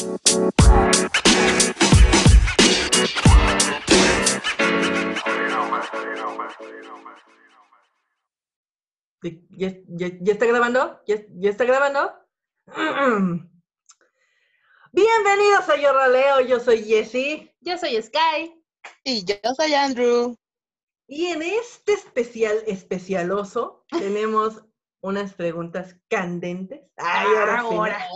¿Ya, ya, está grabando? ¿Ya, ¿Ya, está grabando? Bienvenidos a Yo Roleo, yo soy Jessie. Yo soy Sky. Y yo soy Andrew. Y en este especial, especialoso, tenemos unas preguntas candentes. Ay, ahora, ahora.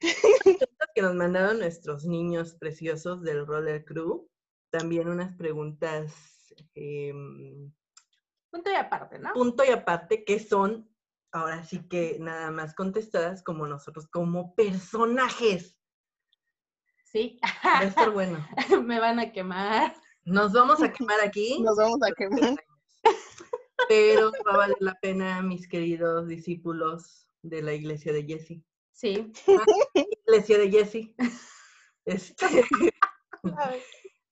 que nos mandaron nuestros niños preciosos del Roller Crew. También unas preguntas eh, Punto y aparte, ¿no? Punto y aparte, que son ahora sí que nada más contestadas como nosotros, como personajes. Sí. Va a estar bueno. Me van a quemar. Nos vamos a quemar aquí. Nos vamos a quemar. Pero va a valer la pena, mis queridos discípulos de la iglesia de Jesse. Sí. Iglesia de Jesse. Este...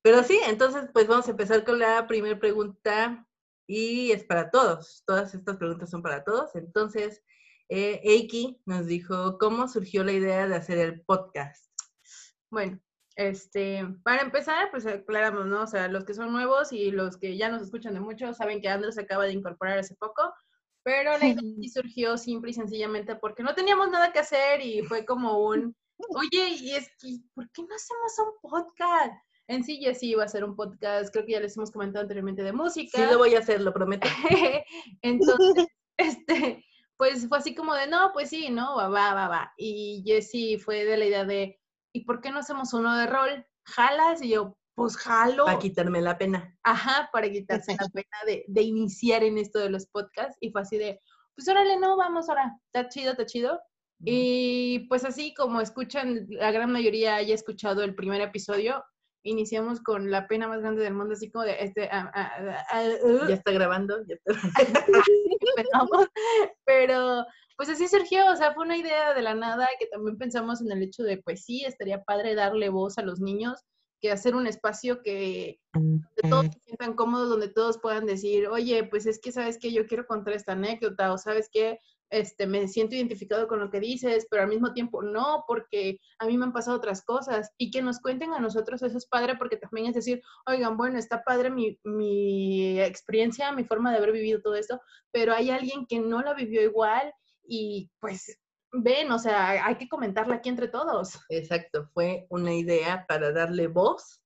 Pero sí, entonces pues vamos a empezar con la primera pregunta y es para todos. Todas estas preguntas son para todos. Entonces, eh, Eiki nos dijo, ¿cómo surgió la idea de hacer el podcast? Bueno, este, para empezar, pues aclaramos, ¿no? O sea, los que son nuevos y los que ya nos escuchan de mucho saben que Andrés acaba de incorporar hace poco, pero la idea surgió simple y sencillamente porque no teníamos nada que hacer y fue como un, oye, y es que, ¿por qué no hacemos un podcast? En sí, ya sí iba a ser un podcast, creo que ya les hemos comentado anteriormente de música. Sí, lo voy a hacer, lo prometo. Entonces, este, pues fue así como de, no, pues sí, ¿no? Va, va, va, va. Y Jessy fue de la idea de, ¿y por qué no hacemos uno de rol? ¿Jalas? Y yo, pues jalo. Para quitarme la pena. Ajá, para quitarse la pena de, de iniciar en esto de los podcasts. Y fue así de, pues órale, no, vamos ahora. Está chido, está chido. Y pues así como escuchan, la gran mayoría haya escuchado el primer episodio, iniciamos con la pena más grande del mundo, así como de este. Ah, ah, uh. ya está grabando, ya está. pero pues así surgió, o sea, fue una idea de la nada que también pensamos en el hecho de, pues sí, estaría padre darle voz a los niños, que hacer un espacio que todos se sientan cómodos, donde todos puedan decir, oye, pues es que sabes que yo quiero contar esta anécdota, o sabes que este, me siento identificado con lo que dices, pero al mismo tiempo no, porque a mí me han pasado otras cosas y que nos cuenten a nosotros eso es padre porque también es decir, oigan, bueno, está padre mi, mi experiencia, mi forma de haber vivido todo esto, pero hay alguien que no lo vivió igual y pues ven, o sea, hay que comentarla aquí entre todos. Exacto, fue una idea para darle voz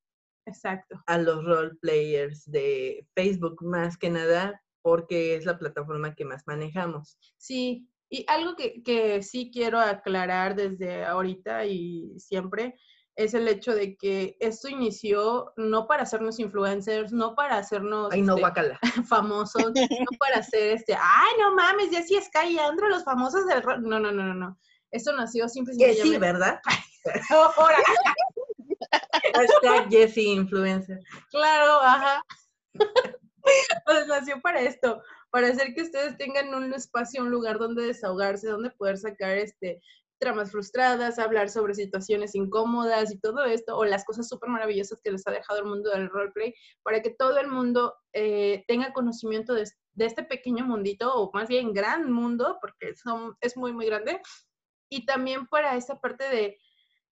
Exacto. a los role players de Facebook más que nada porque es la plataforma que más manejamos. Sí, y algo que, que sí quiero aclarar desde ahorita y siempre es el hecho de que esto inició no para hacernos influencers, no para hacernos ay, no, este, famosos, no para hacer este, ay, no mames, ya sí es Sky Andro, los famosos del rock. No, no, no, no, no. Esto nació simplemente. Que sí, ¿verdad? Ahora. Hashtag Jessie Influencer. Claro, ajá. pues nació para esto, para hacer que ustedes tengan un espacio, un lugar donde desahogarse, donde poder sacar este tramas frustradas, hablar sobre situaciones incómodas y todo esto, o las cosas súper maravillosas que les ha dejado el mundo del roleplay, para que todo el mundo eh, tenga conocimiento de, este pequeño mundito, o más bien gran mundo, porque es muy, muy grande, y también para esta parte de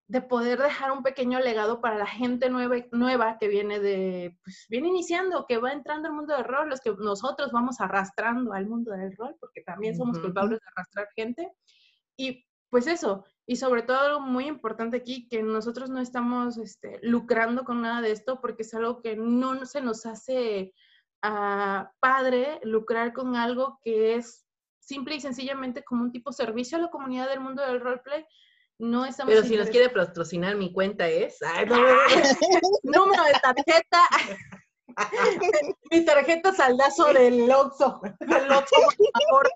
de poder dejar un pequeño legado para la gente nueva, nueva que viene de, pues viene iniciando, que va entrando al mundo del rol, los que nosotros vamos arrastrando al mundo del rol, porque también somos culpables de arrastrar gente. Y pues eso, y sobre todo algo muy importante aquí, que nosotros no estamos este, lucrando con nada de esto, porque es algo que no se nos hace uh, padre lucrar con algo que es simple y sencillamente como un tipo servicio a la comunidad del mundo del roleplay, no estamos Pero si nos quiere patrocinar, mi cuenta es. Número de tarjeta. mi tarjeta saldazo del Oxxo. Del Oxxo, por favor.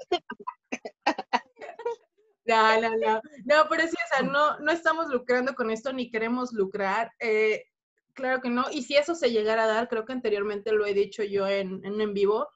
No, no, no. No, pero sí, o sea, no, no estamos lucrando con esto ni queremos lucrar. Eh, claro que no. Y si eso se llegara a dar, creo que anteriormente lo he dicho yo en, en, en vivo,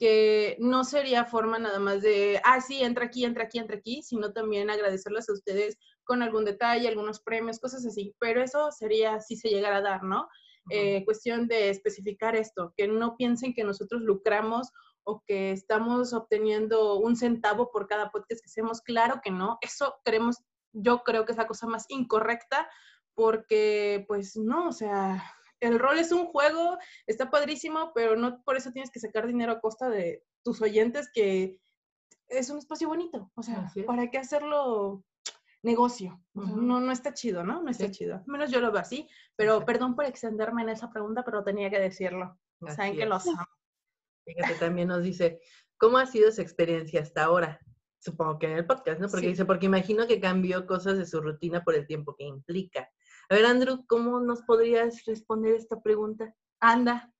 que no sería forma nada más de, ah, sí, entra aquí, entra aquí, entra aquí, sino también agradecerles a ustedes con algún detalle, algunos premios, cosas así, pero eso sería si se llegara a dar, ¿no? Eh, cuestión de especificar esto, que no piensen que nosotros lucramos o que estamos obteniendo un centavo por cada podcast que hacemos, claro que no, eso queremos yo creo que es la cosa más incorrecta porque pues no, o sea, el rol es un juego, está padrísimo, pero no por eso tienes que sacar dinero a costa de tus oyentes que es un espacio bonito, o sea, ¿para qué hacerlo negocio? no, no está chido, ¿no? No está chido. Al menos yo lo veo así, pero perdón por extenderme en esa pregunta, pero tenía que decirlo. Saben que los amo. Fíjate, también nos dice, ¿cómo ha sido su experiencia hasta ahora? Supongo que en el podcast, ¿no? Porque dice, porque imagino que cambió cosas de su rutina por el tiempo que implica. A ver, Andrew, ¿cómo nos podrías responder esta pregunta? Anda.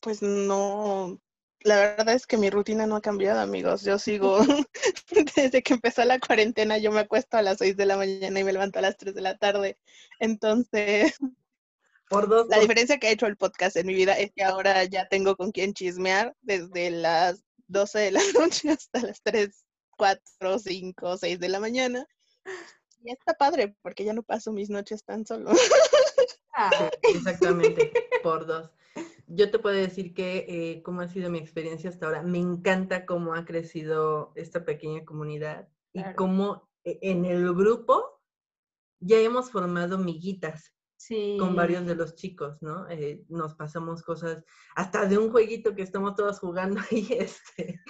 Pues no, la verdad es que mi rutina no ha cambiado, amigos. Yo sigo, desde que empezó la cuarentena, yo me acuesto a las 6 de la mañana y me levanto a las 3 de la tarde. Entonces, por dos, la diferencia que ha hecho el podcast en mi vida es que ahora ya tengo con quien chismear desde las 12 de la noche hasta las 3, 4, 5, 6 de la mañana. Y está padre, porque ya no paso mis noches tan solo. Ah. exactamente, por dos. Yo te puedo decir que eh, cómo ha sido mi experiencia hasta ahora. Me encanta cómo ha crecido esta pequeña comunidad y cómo eh, en el grupo ya hemos formado miguitas con varios de los chicos, ¿no? Eh, nos pasamos cosas, hasta de un jueguito que estamos todos jugando ahí, este,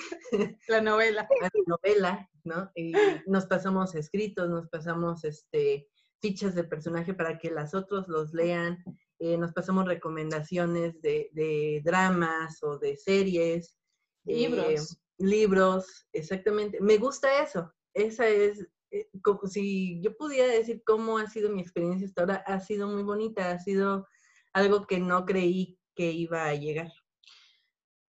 la novela. La novela, ¿no? Y nos pasamos escritos, nos pasamos este, fichas de personaje para que las otros los lean, eh, nos pasamos recomendaciones de, dramas o de series. Eh, libros. libros, exactamente. Me gusta eso. Esa es eh, como si yo pudiera decir cómo ha sido mi experiencia hasta ahora, ha sido muy bonita, ha sido algo que no creí que iba a llegar.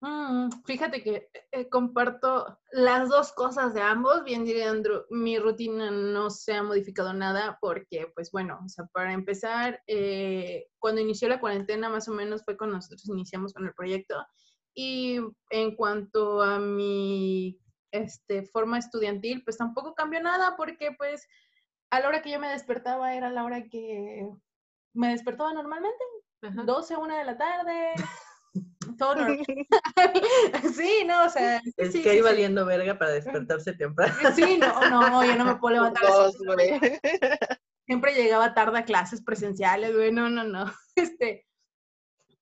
Mm, fíjate que eh, comparto las dos cosas de ambos. Bien diría Andrew, mi rutina no se ha modificado nada porque, pues bueno, o sea, para empezar, eh, cuando inició la cuarentena más o menos fue cuando nosotros iniciamos con el proyecto. Y en cuanto a mi este, forma estudiantil, pues tampoco cambió nada porque pues a la hora que yo me despertaba era la hora que me despertaba normalmente, 12, 1 de la tarde. Todo normal. sí, no, o sea. Es que ahí valiendo verga para despertarse temprano. Sí, no, no, yo no me puedo levantar. Siempre llegaba tarde a clases presenciales, güey, no, no, no. Este,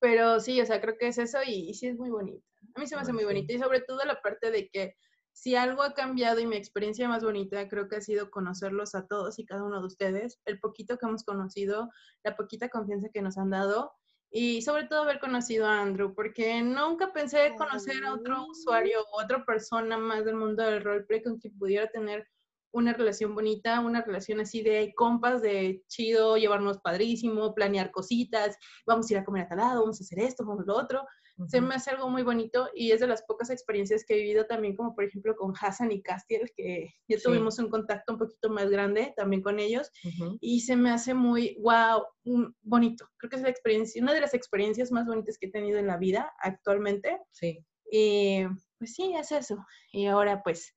pero sí, o sea, creo que es eso y, y sí es muy bonito. A mí se me hace muy bonito y sobre todo la parte de que si algo ha cambiado y mi experiencia más bonita creo que ha sido conocerlos a todos y cada uno de ustedes, el poquito que hemos conocido, la poquita confianza que nos han dado y sobre todo haber conocido a Andrew, porque nunca pensé conocer a otro usuario o otra persona más del mundo del roleplay con quien pudiera tener una relación bonita, una relación así de compas, de chido, llevarnos padrísimo, planear cositas, vamos a ir a comer a tal lado, vamos a hacer esto, vamos a lo otro se me hace algo muy bonito y es de las pocas experiencias que he vivido también, como por ejemplo con Hassan y Castiel, que ya tuvimos un contacto un poquito más grande también con ellos y se me hace muy, wow, bonito. Creo que es la experiencia, una de las experiencias más bonitas que he tenido en la vida actualmente. Sí. Y pues sí, es eso. Y ahora pues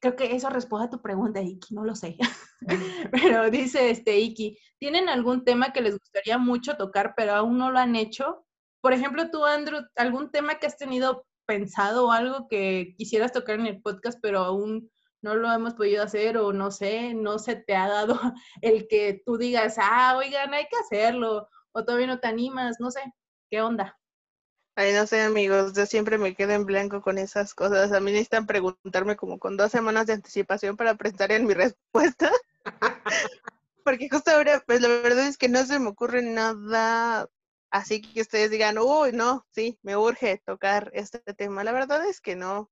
creo que eso responde a tu pregunta, Iki, no lo sé. pero dice este Iki, ¿tienen algún tema que les gustaría mucho tocar, pero aún no lo han hecho? Por ejemplo, tú, Andrew, algún tema que has tenido pensado o algo que quisieras tocar en el podcast, pero aún no lo hemos podido hacer o no sé, no se te ha dado el que tú digas, ah, oigan, hay que hacerlo, o todavía no te animas, no sé, ¿qué onda? Ay, no sé, amigos, yo siempre me quedo en blanco con esas cosas. A mí necesitan preguntarme como con dos semanas de anticipación para prestar en mi respuesta. Porque justo ahora, pues la verdad es que no se me ocurre nada Así que ustedes digan, uy, no, sí, me urge tocar este tema. La verdad es que no.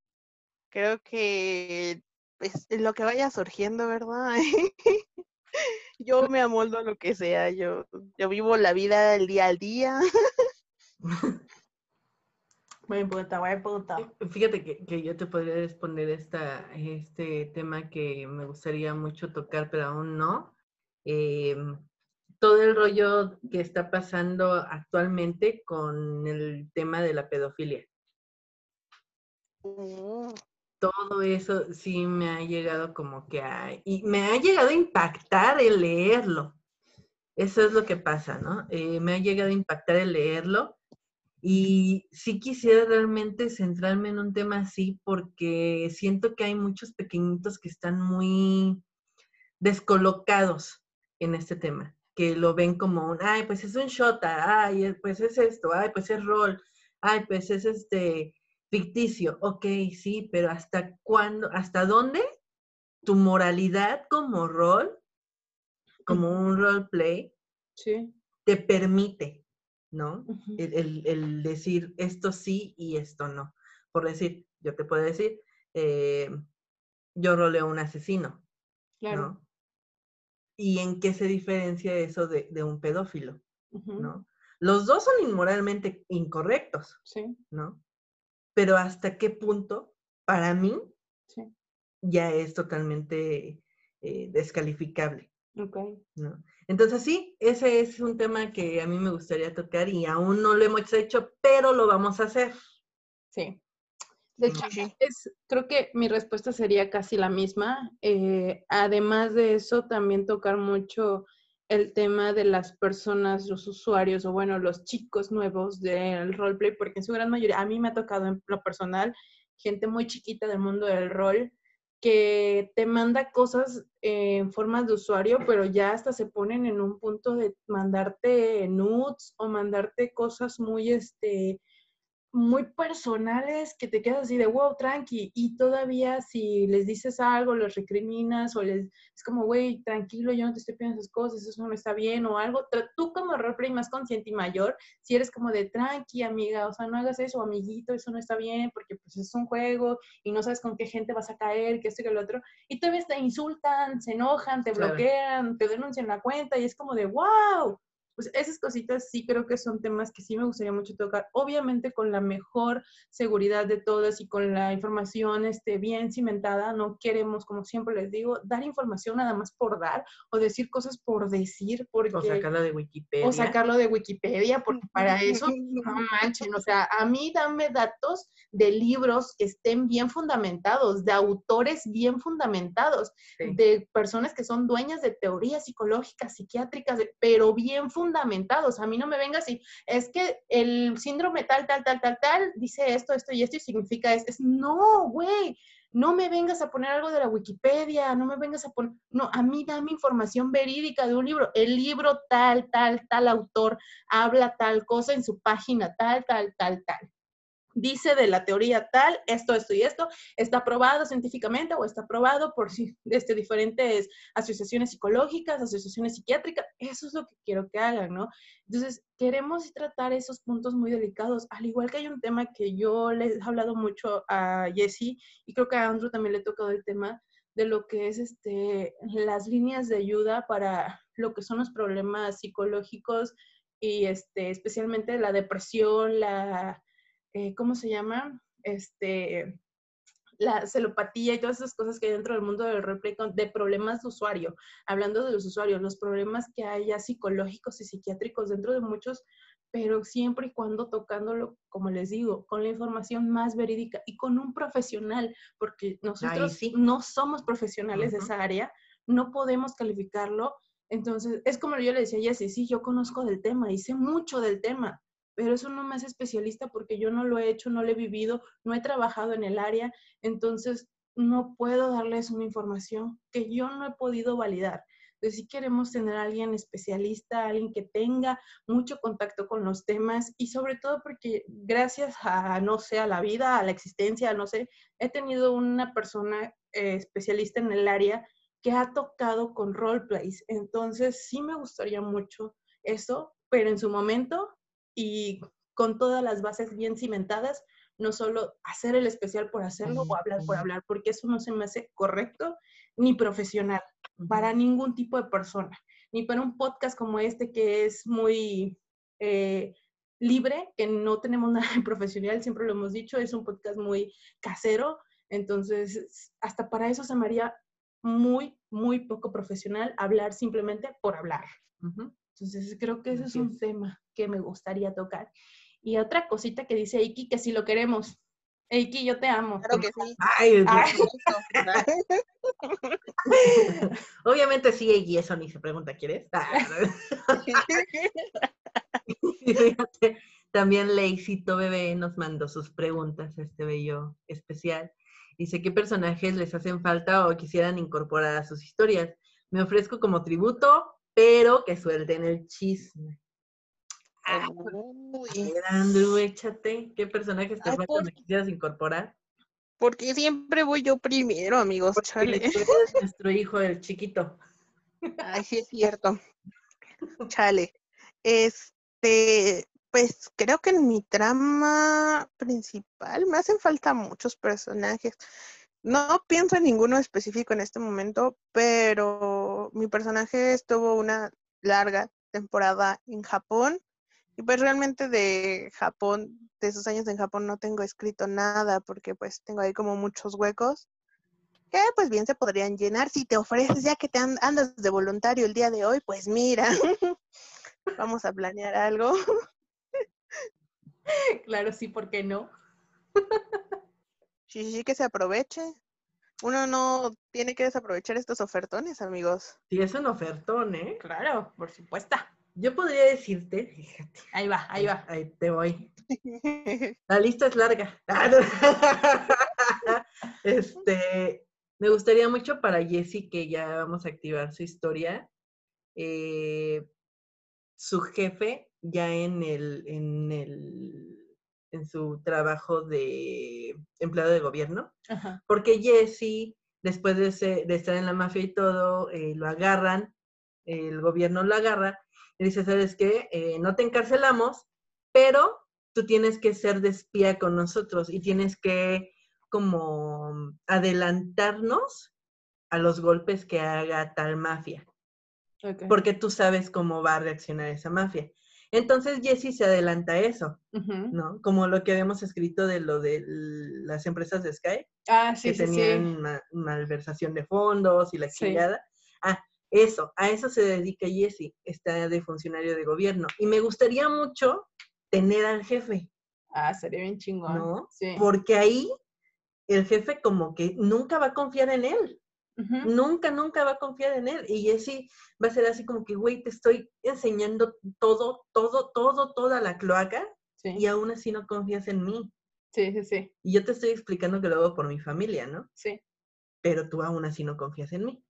Creo que pues, lo que vaya surgiendo, ¿verdad? yo me amoldo a lo que sea. Yo, yo vivo la vida el día al día. Muy puta, muy puta. Fíjate que, que, yo te podría responder esta, este tema que me gustaría mucho tocar, pero aún no. Eh, todo el rollo que está pasando actualmente con el tema de la pedofilia. Mm. Todo eso sí me ha llegado como que a... Y me ha llegado a impactar el leerlo. Eso es lo que pasa, ¿no? Eh, me ha llegado a impactar el leerlo. Y sí quisiera realmente centrarme en un tema así porque siento que hay muchos pequeñitos que están muy descolocados en este tema, que lo ven como un, ay, pues es un shota, ay, pues es esto, ay, pues es rol, ay, pues es este ficticio, ok, sí, pero ¿hasta cuándo, hasta dónde tu moralidad como rol, como un roleplay, Sí. te permite, ¿no? el, el, decir esto sí y esto no. Por decir, yo te puedo decir, eh, yo roleo un asesino, Claro. ¿no? ¿Y en qué se diferencia eso de, de un pedófilo, ¿no? Los dos son inmoralmente incorrectos, Sí, ¿no? Pero hasta qué punto, para mí, sí. ya es totalmente eh, descalificable, Ok. ¿no? Entonces sí, ese es un tema que a mí me gustaría tocar y aún no lo hemos hecho, pero lo vamos a hacer. Sí. De hecho, es, creo que mi respuesta sería casi la misma. Eh, además de eso, también tocar mucho el tema de las personas, los usuarios o bueno, los chicos nuevos del roleplay, porque en su gran mayoría, a mí me ha tocado en lo personal, gente muy chiquita del mundo del rol que te manda cosas en formas de usuario, pero ya hasta se ponen en un punto de mandarte nudes o mandarte cosas muy, este, muy personales que te quedas así de wow, tranqui, y todavía si les dices algo, los recriminas o les es como, güey, tranquilo, yo no te estoy pidiendo esas cosas, eso no está bien o algo. Tú como roleplay más consciente y mayor, si eres como de tranqui, amiga, o sea, no hagas eso, amiguito, eso no está bien porque pues es un juego y no sabes con qué gente vas a caer, que esto y que lo otro, y todavía te insultan, se enojan, te Claro. bloquean, te denuncian la cuenta y es como de wow, pues esas cositas sí creo que son temas que sí me gustaría mucho tocar, obviamente con la mejor seguridad de todas y con la información este, bien cimentada. No queremos, como siempre les digo, dar información nada más por dar o decir cosas por decir, porque O sacarla de Wikipedia. o sacarlo de Wikipedia, porque para eso no manchen, o sea, a mí dame datos de libros que estén bien fundamentados, de autores bien fundamentados, Sí. de personas que son dueñas de teorías psicológicas, psiquiátricas, pero bien fundamentados. A mí no me vengas y es que el síndrome tal, tal, tal, tal, tal, dice esto, esto y esto y significa esto. Es, no, güey, no me vengas a poner algo de la Wikipedia, no me vengas a poner, no, a mí dame información verídica de un libro. El libro tal, tal, tal autor habla tal cosa en su página tal, tal, tal, tal. Dice de la teoría tal, esto, esto y esto, está aprobado científicamente o está aprobado por este, diferentes asociaciones psicológicas, asociaciones psiquiátricas. Eso es lo que quiero que hagan, ¿no? Entonces, queremos tratar esos puntos muy delicados, al igual que hay un tema que yo les he hablado mucho a Jessie y creo que a Andrew también le he tocado el tema de lo que es este, las líneas de ayuda para lo que son los problemas psicológicos y este, especialmente la depresión, la, eh, ¿cómo se llama? Este, la celopatía y todas esas cosas que hay dentro del mundo del roleplay de problemas de usuario. Hablando de los usuarios, los problemas que hay ya psicológicos y psiquiátricos dentro de muchos, pero siempre y cuando tocándolo, como les digo, con la información más verídica y con un profesional, porque nosotros sí. no somos profesionales de Ujú. esa área, no podemos calificarlo. Entonces, es como yo le decía a Jessie, sí, yo conozco del tema y sé mucho del tema, pero eso no me hace especialista porque yo no lo he hecho, no lo he vivido, no he trabajado en el área, entonces no puedo darles una información que yo no he podido validar. Entonces, si queremos tener a alguien especialista, alguien que tenga mucho contacto con los temas y sobre todo porque gracias a, no sé, a la vida, a la existencia, no sé, he tenido una persona eh, especialista en el área que ha tocado con roleplays. Entonces, sí me gustaría mucho eso, pero en su momento y con todas las bases bien cimentadas, no solo hacer el especial por hacerlo o hablar por hablar, porque eso no se me hace correcto ni profesional para ningún tipo de persona, ni para un podcast como este que es muy eh, libre, que no tenemos nada de profesional, siempre lo hemos dicho, es un podcast muy casero, entonces hasta para eso se me haría muy, muy poco profesional hablar simplemente por hablar. Ujú. Entonces creo que ese es un tema que me gustaría tocar. Y otra cosita que dice Eiki, que si lo queremos. Eiki, yo te amo. Claro que sí. Ay, Ay. Obviamente sí, y eso ni se pregunta, ¿quieres? Ah, fíjate, también Leicito Bebé nos mandó sus preguntas a este bello especial. Dice, ¿qué personajes les hacen falta o quisieran incorporar a sus historias? Me ofrezco como tributo, pero que suelten el chisme. Uy, Andrew, échate. ¿Qué personajes te Ay, faltan por- me quisieras incorporar? porque siempre voy yo primero, amigos. Porque Chale. eres nuestro hijo, el chiquito. Ay, sí es cierto. Chale. Este, pues creo que en mi trama principal me hacen falta muchos personajes. No pienso en ninguno específico en este momento, pero mi personaje estuvo una larga temporada en Japón y pues realmente de Japón, de esos años en Japón no tengo escrito nada porque pues tengo ahí como muchos huecos que pues bien se podrían llenar si te ofreces ya que te an- andas de voluntario el día de hoy, pues mira, vamos a planear algo. Claro, sí, ¿por qué no? Sí, sí, sí, que se aproveche. Uno no tiene que desaprovechar estos ofertones, amigos. Sí, es un ofertón, ¿eh? Claro, por supuesto. Yo podría decirte, fíjate, Ahí va, ahí va. ahí te voy. La lista es larga. Este, me gustaría mucho para Jessie que ya vamos a activar su historia. eh, su jefe ya en el, en el, en su trabajo de empleado de gobierno, Ajá. porque Jessie, después de, ese- de estar en la mafia y todo, eh, lo agarran, el gobierno lo agarra y dice, ¿sabes qué? Eh, no te encarcelamos, pero tú tienes que ser de espía con nosotros y tienes que como adelantarnos a los golpes que haga tal mafia, ok. porque tú sabes cómo va a reaccionar esa mafia. Entonces Jesse se adelanta a eso. ¿no? Como lo que habíamos escrito de lo de las empresas de Sky, Ah, sí, que sí, sí. tenían ma- malversación de fondos y la chingada. Ah, eso, a eso se dedica Jesse, está de funcionario de gobierno. Y me gustaría mucho tener al jefe, Ah, sería bien chingón. ¿no? Sí. Porque ahí el jefe como que nunca va a confiar en él, Nunca, nunca va a confiar en él. Y Jesse va a ser así como que, güey, te estoy enseñando todo, todo, todo, toda la cloaca Sí. y aún así no confías en mí. sí, sí, sí, Y yo te estoy explicando que lo hago por mi familia, ¿no? sí. pero tú aún así no confías en mí.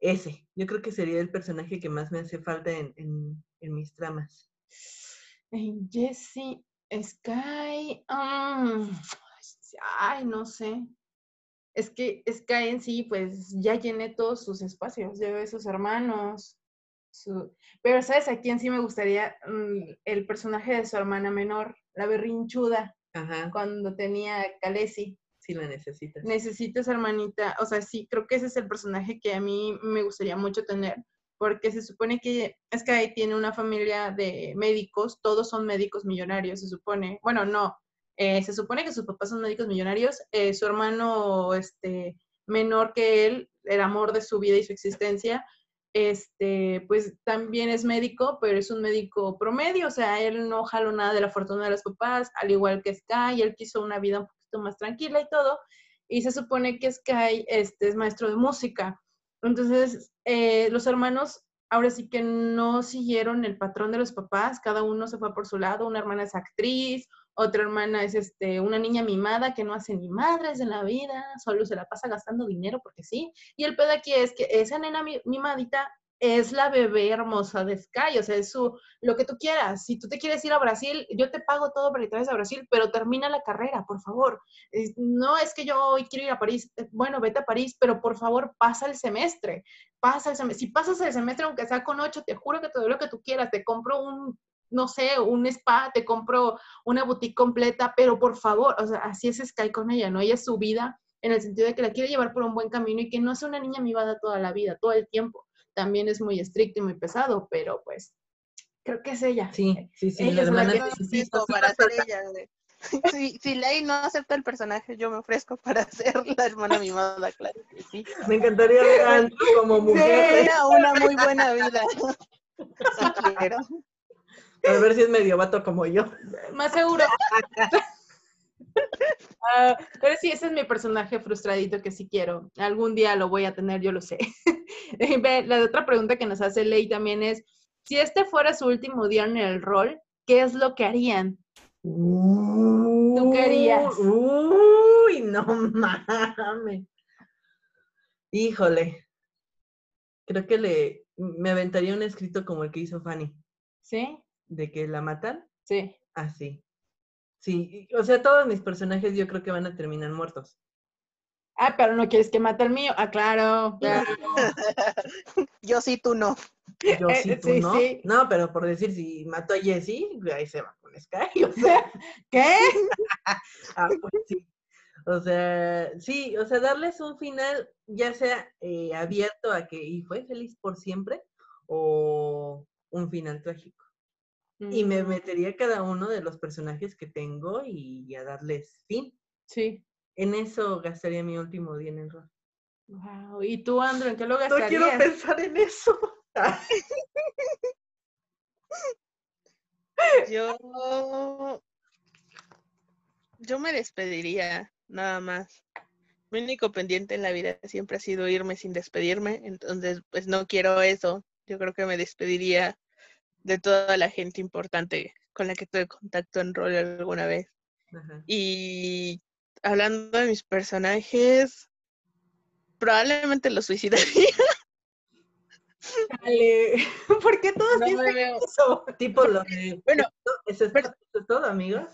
Ese, yo creo que sería el personaje que más me hace falta en, en- en mis tramas. En Jessie, Sky. mm, ay, no sé. Es que Sky en sí, pues ya llené todos sus espacios, ya ve sus hermanos. su- Pero, ¿sabes a quién sí me gustaría? Mm, El personaje de su hermana menor, la berrinchuda, Ajá, cuando tenía Khaleesi. si la necesitas. necesito esa hermanita, o sea, sí, creo que ese es el personaje que a mí me gustaría mucho tener, porque se supone que Sky tiene una familia de médicos, todos son médicos millonarios, se supone, bueno, no, eh, se supone que sus papás son médicos millonarios, eh, su hermano este, menor que él, el amor de su vida y su existencia, este, pues también es médico, pero es un médico promedio, o sea, él no jaló nada de la fortuna de los papás, al igual que Sky, él quiso una vida un poquito más tranquila y todo, y se supone que Sky este, es maestro de música. Entonces, eh, los hermanos ahora sí que no siguieron el patrón de los papás, cada uno se fue por su lado, una hermana es actriz, otra hermana es este, una niña mimada que no hace ni madres en la vida, solo se la pasa gastando dinero porque sí, y el pedo aquí es que esa nena mi- mimadita es la bebé hermosa de Sky, o sea, es su, lo que tú quieras. Si tú te quieres ir a Brasil, yo te pago todo para que te vayas a Brasil, pero termina la carrera, por favor. No es que yo hoy quiero ir a París, eh, bueno, vete a París, pero por favor pasa el semestre, pasa el semestre. Si pasas el semestre, aunque sea con ocho, te juro que te doy lo que tú quieras, te compro un, no sé, un spa, te compro una boutique completa, pero por favor, o sea, así es Sky con ella, ¿no? Ella es su vida en el sentido de que la quiere llevar por un buen camino y que no sea una niña mimada toda la vida, todo el tiempo. También es muy estricto y muy pesado, pero pues creo que es ella. Sí, sí, sí, Ella la es la que ofrezco para ser ella. Si, si Ley no acepta el personaje, yo me ofrezco para ser la hermana mimada, claro que sí. Me encantaría ver a Andrew como mujer, Sería una muy buena vida. Sí quiero. A ver si es medio vato como yo. Más seguro. Ah, pero sí, ese es mi personaje frustradito que sí quiero. Algún día lo voy a tener, yo lo sé. La otra pregunta que nos hace Ley también es, si este fuera su último día en el rol, ¿qué es lo que harían? ¿Tú qué harías? Uy, no mames. Híjole. creo que le me aventaría un escrito como el que hizo Fanny, ¿Sí? De que la matan Sí. así. Sí, o sea, todos mis personajes yo creo que van a terminar muertos. Ah, pero no quieres que mate al mío. Ah, claro. claro. Yo sí, tú no. Yo Eh, sí, tú sí, no. sí. No, pero por decir, si mató a Jesse, ahí se va con Sky. O sea, ¿Qué? ah, pues sí. O sea, sí, o sea, darles un final, ya sea eh, abierto a que y fue feliz por siempre, o un final trágico. Y me Mm, metería a cada uno de los personajes que tengo y a darles fin. Sí. En eso gastaría mi último día en el rol. Wow. ¿Y tú, Andrew, en qué lo No gastarías? quiero pensar en eso. Yo. Yo me despediría, nada más. Mi único pendiente en la vida siempre ha sido irme sin despedirme, entonces, pues no quiero eso. Yo creo que me despediría de toda la gente importante con la que tuve contacto en rol alguna vez. Ajá. Y hablando de mis personajes, probablemente los suicidaría. Dale. ¿Por qué todos No eso? Tipo lo de... Bueno, eso es, eso es todo, amigos.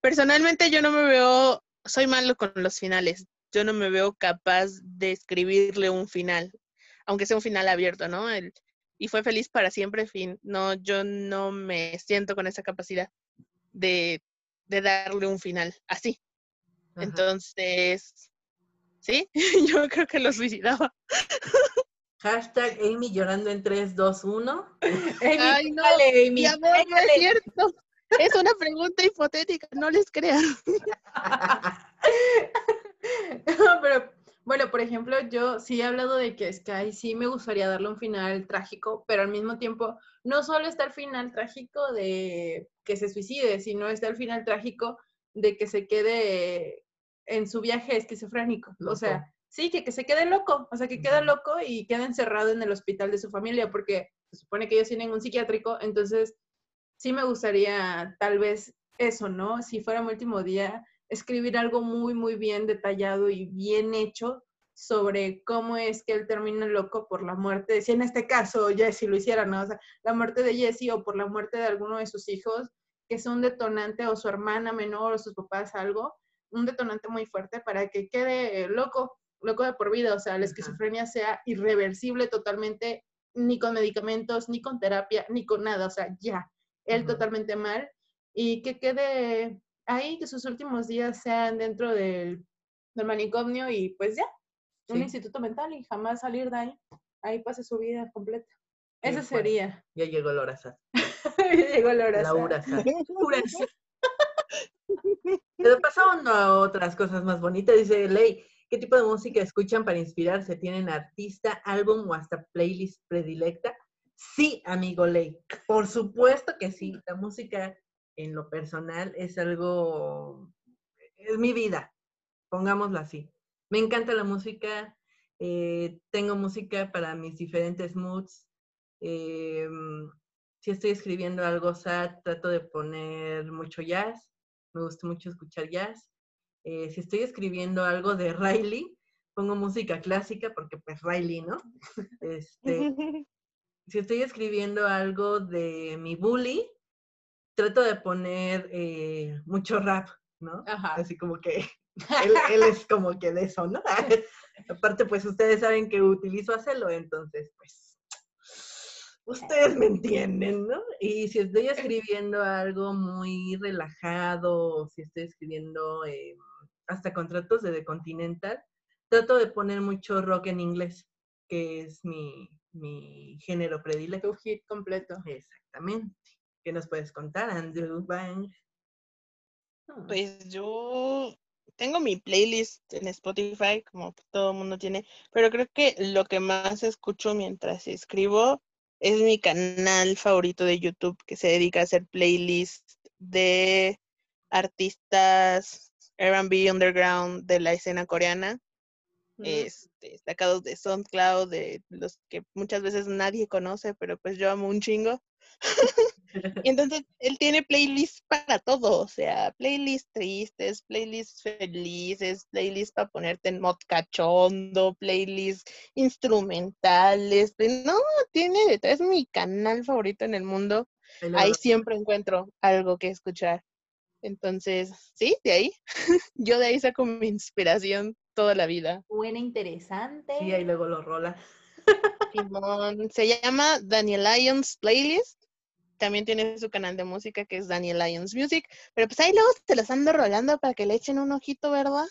Personalmente yo no me veo, soy malo con los finales. Yo no me veo capaz de escribirle un final, aunque sea un final abierto, ¿no? El, y fue feliz para siempre, fin. No, yo no me siento con esa capacidad de, de darle un final así. Ajá. Entonces, sí, yo creo que lo suicidaba. Hashtag Amy llorando en 3, 2, 1. Amy, Ay, no, dale, Amy. Mi amor, no es cierto. Es una pregunta hipotética, no les crean. No, pero bueno, por ejemplo, yo sí he hablado de que Sky sí me gustaría darle un final trágico, pero al mismo tiempo no solo está el final trágico de que se suicide, sino está el final trágico de que se quede en su viaje esquizofrénico. O sea, sí, que, que se quede loco, o sea, que quede Ujú. loco y quede encerrado en el hospital de su familia, porque se supone que ellos tienen un psiquiátrico, entonces sí me gustaría tal vez eso, ¿no? Si fuera mi último día, escribir algo muy, muy bien detallado y bien hecho sobre cómo es que él termina loco por la muerte, de- si en este caso Jesse lo hiciera, ¿no? O sea, la muerte de Jesse o por la muerte de alguno de sus hijos, que es un detonante, o su hermana menor o sus papás, algo, un detonante muy fuerte para que quede eh, loco, loco de por vida, o sea, la esquizofrenia sea irreversible totalmente, ni con medicamentos, ni con terapia, ni con nada, o sea, ya, él totalmente mal, y que quede ahí, que sus últimos días sean dentro del, del manicomio y pues ya, un instituto mental y jamás salir de ahí, ahí pase su vida completa. Fuerte. sería. Ya llegó Laura Sass. Llegó la Sass. Laura Sass. Pero pasando a otras cosas más bonitas, dice Ley, ¿qué tipo de música escuchan para inspirarse? ¿Tienen artista, álbum o hasta playlist predilecta? Sí, amigo Ley, por supuesto que sí. La música en lo personal es algo, es mi vida, pongámoslo así. Me encanta la música, eh, tengo música para mis diferentes moods. em, si estoy escribiendo algo sad, trato de poner mucho jazz me gusta mucho escuchar jazz. Eh, si estoy escribiendo algo de Riley, pongo música clásica porque pues Riley, ¿no? Este, si estoy escribiendo algo de mi bully, trato de poner eh, mucho rap, ¿no? Ajá. Así como que él, él es como que de eso, ¿no? Aparte, pues ustedes saben que utilizo hacerlo, entonces, pues, ustedes me entienden, ¿no? Y si estoy escribiendo algo muy relajado, o si estoy escribiendo eh, hasta contratos de The Continental, trato de poner mucho rock en inglés, que es mi, mi género predilecto. Tu hit completo. Exactamente. ¿Qué nos puedes contar, Andrew Bang? Pues yo tengo mi playlist en Spotify, como todo el mundo tiene, pero creo que lo que más escucho mientras escribo es mi canal favorito de YouTube que se dedica a hacer playlists de artistas R&B underground de la escena coreana. este, sacados de SoundCloud, de los que muchas veces nadie conoce, pero pues yo amo un chingo. Y entonces él tiene playlists para todo, o sea, playlists tristes, playlists felices, playlists para ponerte en mod cachondo, playlists instrumentales. No, tiene, es mi canal favorito en el mundo. Ahí siempre encuentro algo que escuchar. Entonces, sí, de ahí. Yo de ahí saco mi inspiración toda la vida. Buena, interesante. Sí, ahí luego lo rola. Se llama Daniel Lyons Playlist. También tiene su canal de música que es Daniel Lyons Music. Pero pues ahí luego te los ando rolando para que le echen un ojito, ¿verdad?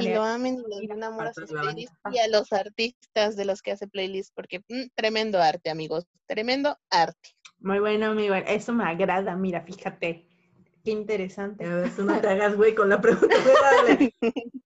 Y lo amen y les den amor a sus playlists y a los artistas de los que hace playlists, porque mm, tremendo arte, amigos. Tremendo arte. Muy bueno, muy bueno. Eso me agrada, mira, fíjate. Qué interesante. A ver, tú no te hagas güey con la pregunta.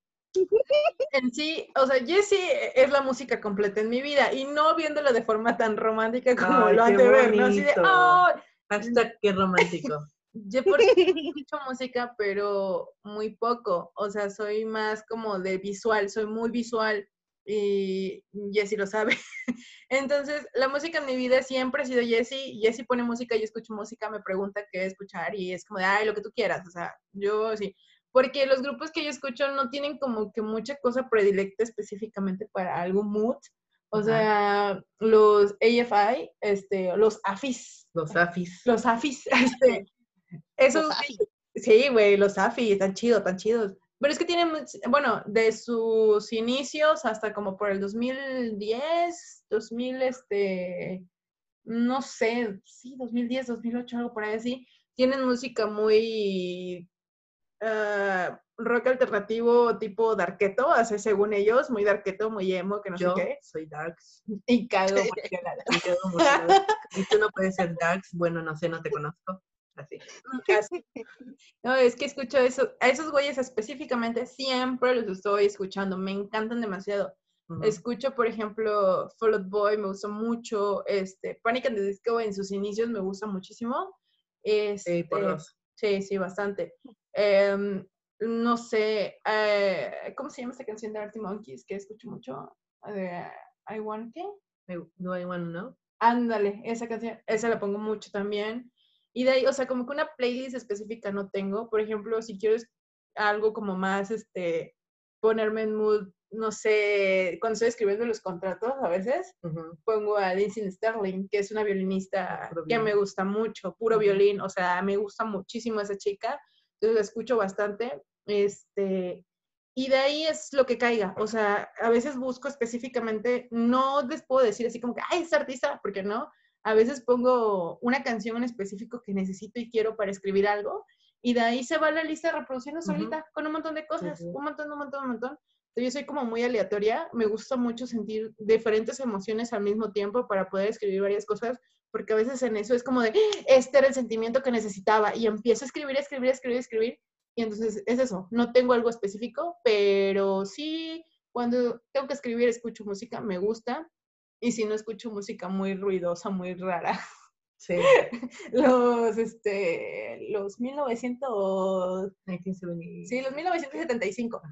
en sí, o sea, Jessie es la música completa en mi vida y no viéndolo de forma tan romántica como lo han de ver, ¿no? Así de, ¡oh! Hasta qué romántico. Yo porque escucho música, pero muy poco. O sea, soy más como de visual, soy muy visual y Jessie lo sabe. Entonces, la música en mi vida siempre ha sido Jessie. Jessie pone música, yo escucho música, me pregunta qué escuchar y es como de, ay, lo que tú quieras. O sea, yo sí porque los grupos que yo escucho no tienen como que mucha cosa predilecta específicamente para algún mood. O sea, los AFI, este, los AFIS. Los AFIS. Los AFIS, este, esos, sí, güey, los AFIS, tan chidos, tan chidos. Pero es que tienen, bueno, de sus inicios hasta como por el 2010, 2000, este, no sé, sí, 2010, 2008, algo por ahí así, tienen música muy uh, rock alternativo tipo darketo, así según ellos, muy darketo, muy emo, que no sé qué. soy darks. Y cago Y tú no puedes ser darks, bueno, no sé, no te conozco. Así. No, es que escucho eso, a esos güeyes específicamente siempre los estoy escuchando, me encantan demasiado. Escucho, por ejemplo, Fall Out Boy, me gusta mucho, este, Panic and the Disco en sus inicios me gusta muchísimo. Este, sí, sí, bastante. Em, no sé, eh, ¿cómo se llama esta canción de Artie Monkeys que escucho mucho? De I Want ¿qué? No I Want No. Ándale, esa canción, esa la pongo mucho también. Y de ahí, o sea, como que una playlist específica no tengo. Por ejemplo, si quiero algo como más, este, ponerme en mood, no sé, cuando estoy escribiendo los contratos a veces, pongo a Lindsay Sterling, que es una violinista que me gusta mucho, puro violín, o sea, me gusta muchísimo esa chica la escucho bastante. Este, y de ahí es lo que caiga. O sea, a veces busco específicamente, no les puedo decir así como que, ay, es artista, porque no. A veces pongo una canción en específico que necesito y quiero para escribir algo, y de ahí se va la lista reproduciendo solita con un montón de cosas, un montón, un montón, un montón. Entonces, yo soy como muy aleatoria, me gusta mucho sentir diferentes emociones al mismo tiempo para poder escribir varias cosas, porque a veces en eso es como de, este era el sentimiento que necesitaba y empiezo a escribir, escribir, escribir, escribir. Y entonces es eso, no tengo algo específico, pero sí, cuando tengo que escribir, escucho música, me gusta. Y si no escucho música muy ruidosa, muy rara, Sí. los, este, los 1900... Sí, los 1975.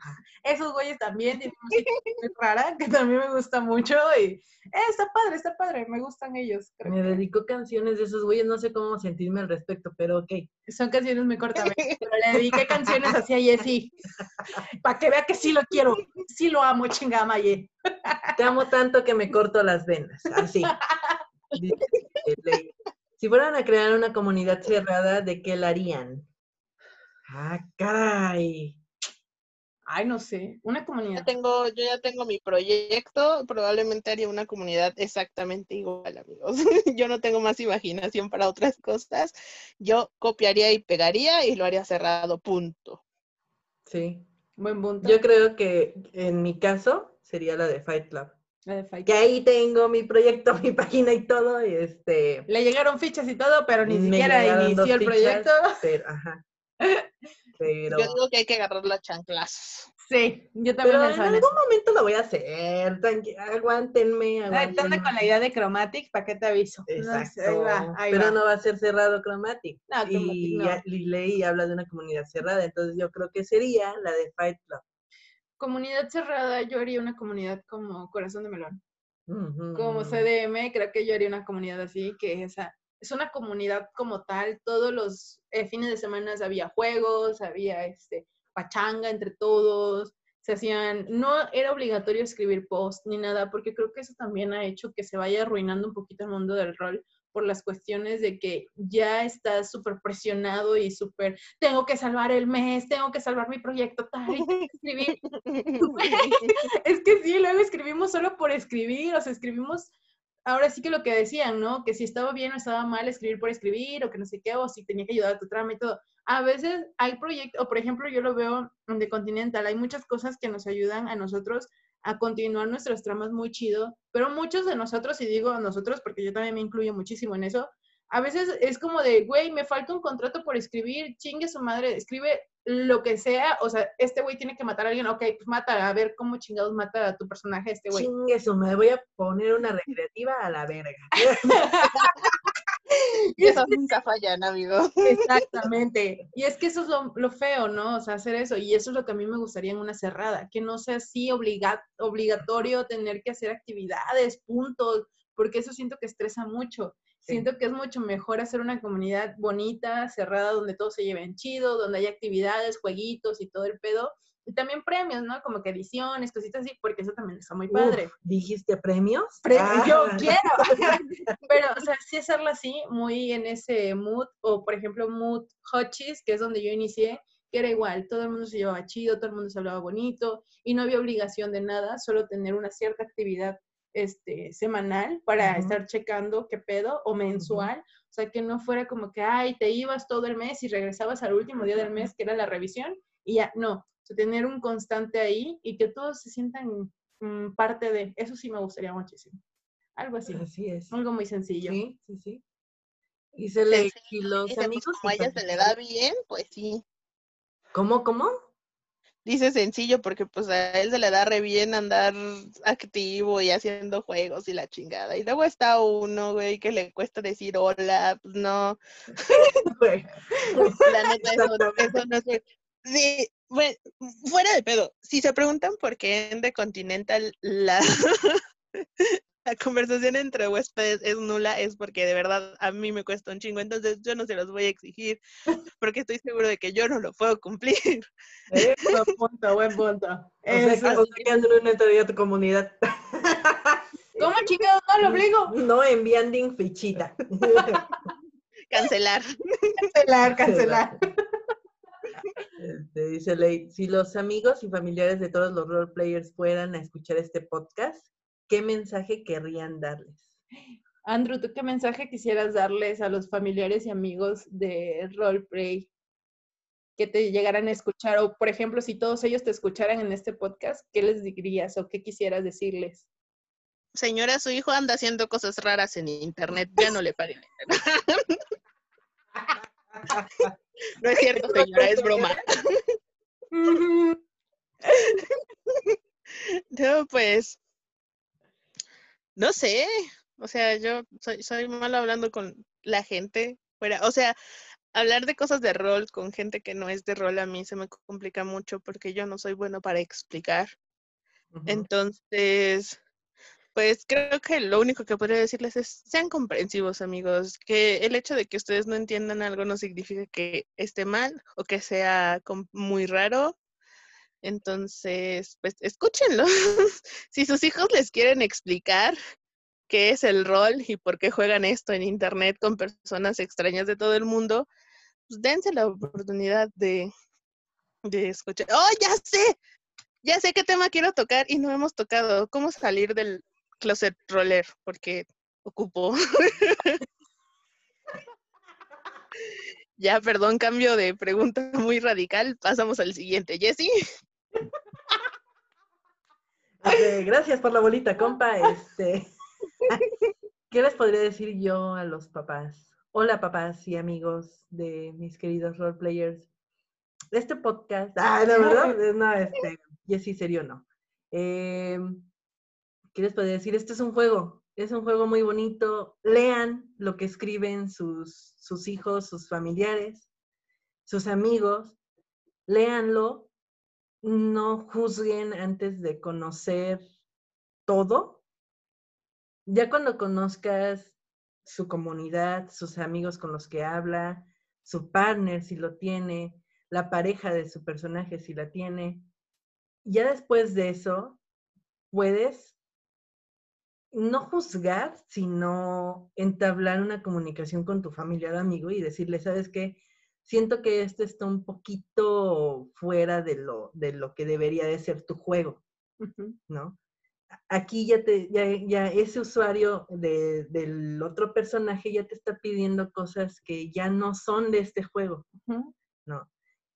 Esos güeyes también tienen música muy rara, que también me gusta mucho y eh, está padre, está padre, me gustan ellos. Me dedico canciones de esos güeyes, no sé cómo sentirme al respecto, pero ok. Son canciones muy cortas, pero le dediqué canciones así a Jessie, para que vea que sí lo quiero, sí lo amo, chingada Maye. Te amo tanto que me corto las venas, así. Si fueran a crear una comunidad cerrada, ¿de qué la harían? Ah, caray. Ay, no sé, una comunidad. tengo, yo ya tengo mi proyecto, probablemente haría una comunidad exactamente igual, amigos. yo no tengo más imaginación para otras cosas. Yo copiaría y pegaría y lo haría cerrado, punto. Sí. Buen punto. Yo creo que en mi caso sería la de Fight Club. Que ahí tengo mi proyecto, mi página y todo, y este... Le llegaron fichas y todo, pero ni siquiera inició el proyecto. Pero, ajá. Pero... Yo digo que hay que agarrar la chanclas. Sí, yo también Pero en algún momento lo voy a hacer, aguántenme, aguántenme. con la idea de Chromatic, ¿para qué te aviso? Exacto, pero no va a ser cerrado Chromatic. No, y, no. y habla de una comunidad cerrada, entonces yo creo que sería la de Fight Club. Comunidad cerrada, yo haría una comunidad como Corazón de Melón. Como Ujú. CDM, creo que yo haría una comunidad así, que esa es una comunidad como tal. Todos los eh, fines de semana había juegos, había este pachanga entre todos, se hacían, no era obligatorio escribir post ni nada, porque creo que eso también ha hecho que se vaya arruinando un poquito el mundo del rol por las cuestiones de que ya estás súper presionado y súper, tengo que salvar el mes, tengo que salvar mi proyecto tal, y tengo que escribir. es que sí, luego escribimos solo por escribir, o sea, escribimos, ahora sí que lo que decían, ¿no? Que si estaba bien o estaba mal escribir por escribir, o que no sé qué, o si tenía que ayudar a tu trama y todo. A veces hay proyectos, o por ejemplo, yo lo veo The Continental, hay muchas cosas que nos ayudan a nosotros a continuar nuestras tramas muy chido, pero muchos de nosotros, y digo nosotros porque yo también me incluyo muchísimo en eso, a veces es como de, güey, me falta un contrato por escribir, chingue su madre, escribe lo que sea, o sea, este güey tiene que matar a alguien, ok, pues mata, a ver cómo chingados mata a tu personaje este güey. Chingue eso, me voy a poner una recreativa a la verga. Y es Eso nunca fallan, amigo. Exactamente. Y es que eso es lo, lo feo, ¿no? O sea, hacer eso. Y eso es lo que a mí me gustaría en una cerrada, que no sea así obliga- obligatorio tener que hacer actividades, puntos, porque eso siento que estresa mucho. Sí. Siento que es mucho mejor hacer una comunidad bonita, cerrada, donde todos se lleven chido, donde hay actividades, jueguitos y todo el pedo. Y también premios, ¿no? Como que ediciones, cositas así, porque eso también está muy padre. Uf, ¿Dijiste premios? Pre- Ah. Yo quiero. Pero, o sea, sí hacerlo así, muy en ese mood, o por ejemplo, mood hotchis, que es donde yo inicié, que era igual, todo el mundo se llevaba chido, todo el mundo se hablaba bonito, y no había obligación de nada, solo tener una cierta actividad este, semanal para estar checando qué pedo, o mensual, o sea, que no fuera como que, ay, te ibas todo el mes y regresabas al último día del mes, que era la revisión, y ya, no, tener un constante ahí y que todos se sientan mm, parte de, eso sí me gustaría muchísimo. Algo así, Así es. algo muy sencillo. Sí, sí, sí. Y se le, Sencillo, y los Dice, pues, amigos. como a ella se le da bien, pues sí. ¿Cómo, cómo? Dice sencillo porque pues a él se le da re bien andar activo y haciendo juegos y la chingada. Y luego está uno, güey, que le cuesta decir hola, pues no, Güey. la neta eso, eso no es... Sí, bueno, fuera de pedo, si se preguntan por qué en The Continental la, la conversación entre huéspedes es nula, es porque de verdad a mí me cuesta un chingo, entonces yo no se los voy a exigir, porque estoy seguro de que yo no lo puedo cumplir. ¿Eh? Buen punto, buen punto. O sea, Eso o entraría a tu comunidad. ¿Cómo chingados no lo obligo? No enviando fichita. Cancelar. Cancelar, cancelar. Este, dice Ley, si los amigos y familiares de todos los roleplayers fueran a escuchar este podcast, ¿qué mensaje querrían darles? Andrew, ¿tú qué mensaje quisieras darles a los familiares y amigos de Roleplay que te llegaran a escuchar? O, por ejemplo, si todos ellos te escucharan en este podcast, ¿qué les dirías o qué quisieras decirles? Señora, su hijo anda haciendo cosas raras en internet, ya no le paguen. No es cierto, señora, es broma. No, pues, no sé, o sea, yo soy, soy mal hablando con la gente fuera, o sea, hablar de cosas de rol con gente que no es de rol a mí se me complica mucho porque yo no soy bueno para explicar. Entonces, pues creo que lo único que podría decirles es, sean comprensivos, amigos, que el hecho de que ustedes no entiendan algo no significa que esté mal o que sea muy raro. Entonces, pues escúchenlo. si sus hijos les quieren explicar qué es el rol y por qué juegan esto en internet con personas extrañas de todo el mundo, pues dense la oportunidad de, de escuchar. ¡Oh, ya sé! Ya sé qué tema quiero tocar y no hemos tocado. ¿Cómo salir del closet roller? Porque ocupo. ya, perdón, cambio de pregunta muy radical. Pasamos al siguiente. Jessie. Ok, gracias por la bolita, compa. Este, ¿Qué les podría decir yo a los papás? Hola, papás y amigos de mis queridos roleplayers. Este podcast, ah, no, ¿verdad? No, este, y sí, serio, no. Eh, ¿Qué les podría decir? Este es un juego, es un juego muy bonito. Lean lo que escriben sus, sus hijos, sus familiares, sus amigos. Léanlo no juzguen antes de conocer todo. Ya cuando conozcas su comunidad, sus amigos con los que habla, su partner si lo tiene, la pareja de su personaje si la tiene, ya después de eso puedes no juzgar, sino entablar una comunicación con tu familiar amigo y decirle, ¿sabes qué? Siento que esto está un poquito fuera de lo, de lo que debería de ser tu juego, ¿no? Aquí ya, te, ya, ya ese usuario de, del otro personaje ya te está pidiendo cosas que ya no son de este juego, ¿no?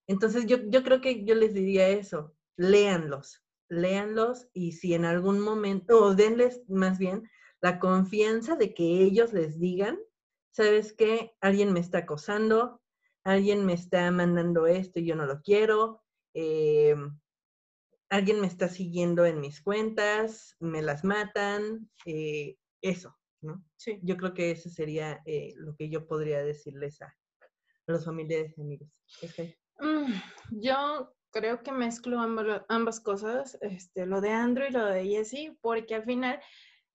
Entonces yo, yo creo que yo les diría eso, léanlos, léanlos y si en algún momento, o denles más bien la confianza de que ellos les digan, ¿sabes qué? Alguien me está acosando, alguien me está mandando esto y yo no lo quiero, em, alguien me está siguiendo en mis cuentas, me las matan, eh, eso, ¿no? Sí. Yo creo que eso sería eh, lo que yo podría decirles a, los familiares y amigos. Mm, yo creo que mezclo ambas, cosas, este, lo de Andrew y lo de Jessie, porque al final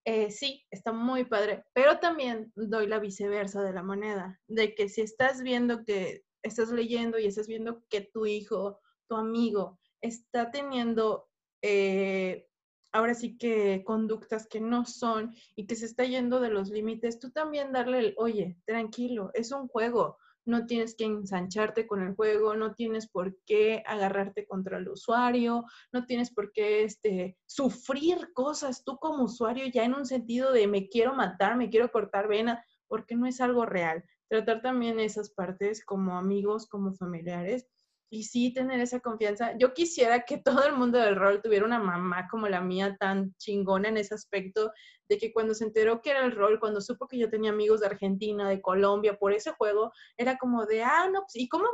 eh, sí, está muy padre, pero también doy la viceversa de la moneda, de que si estás viendo que estás leyendo y estás viendo que tu hijo, tu amigo, está teniendo eh, ahora sí que conductas que no son y que se está yendo de los límites, tú también darle el, oye, tranquilo, es un juego, no tienes que ensancharte con el juego, no tienes por qué agarrarte contra el usuario, no tienes por qué este, sufrir cosas tú como usuario ya en un sentido de me quiero matar, me quiero cortar vena, porque no es algo real. Tratar también esas partes como amigos, como familiares, y sí tener esa confianza. Yo quisiera que todo el mundo del rol tuviera una mamá como la mía tan chingona en ese aspecto, de que cuando se enteró que era el rol, cuando supo que yo tenía amigos de Argentina, de Colombia, por ese juego, era como de, ah, no, pues, ¿y cómo?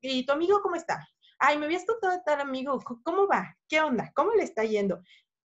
¿Y tu amigo cómo está? Ay, me habías contado tal amigo, ¿cómo va? ¿Qué onda? ¿Cómo le está yendo?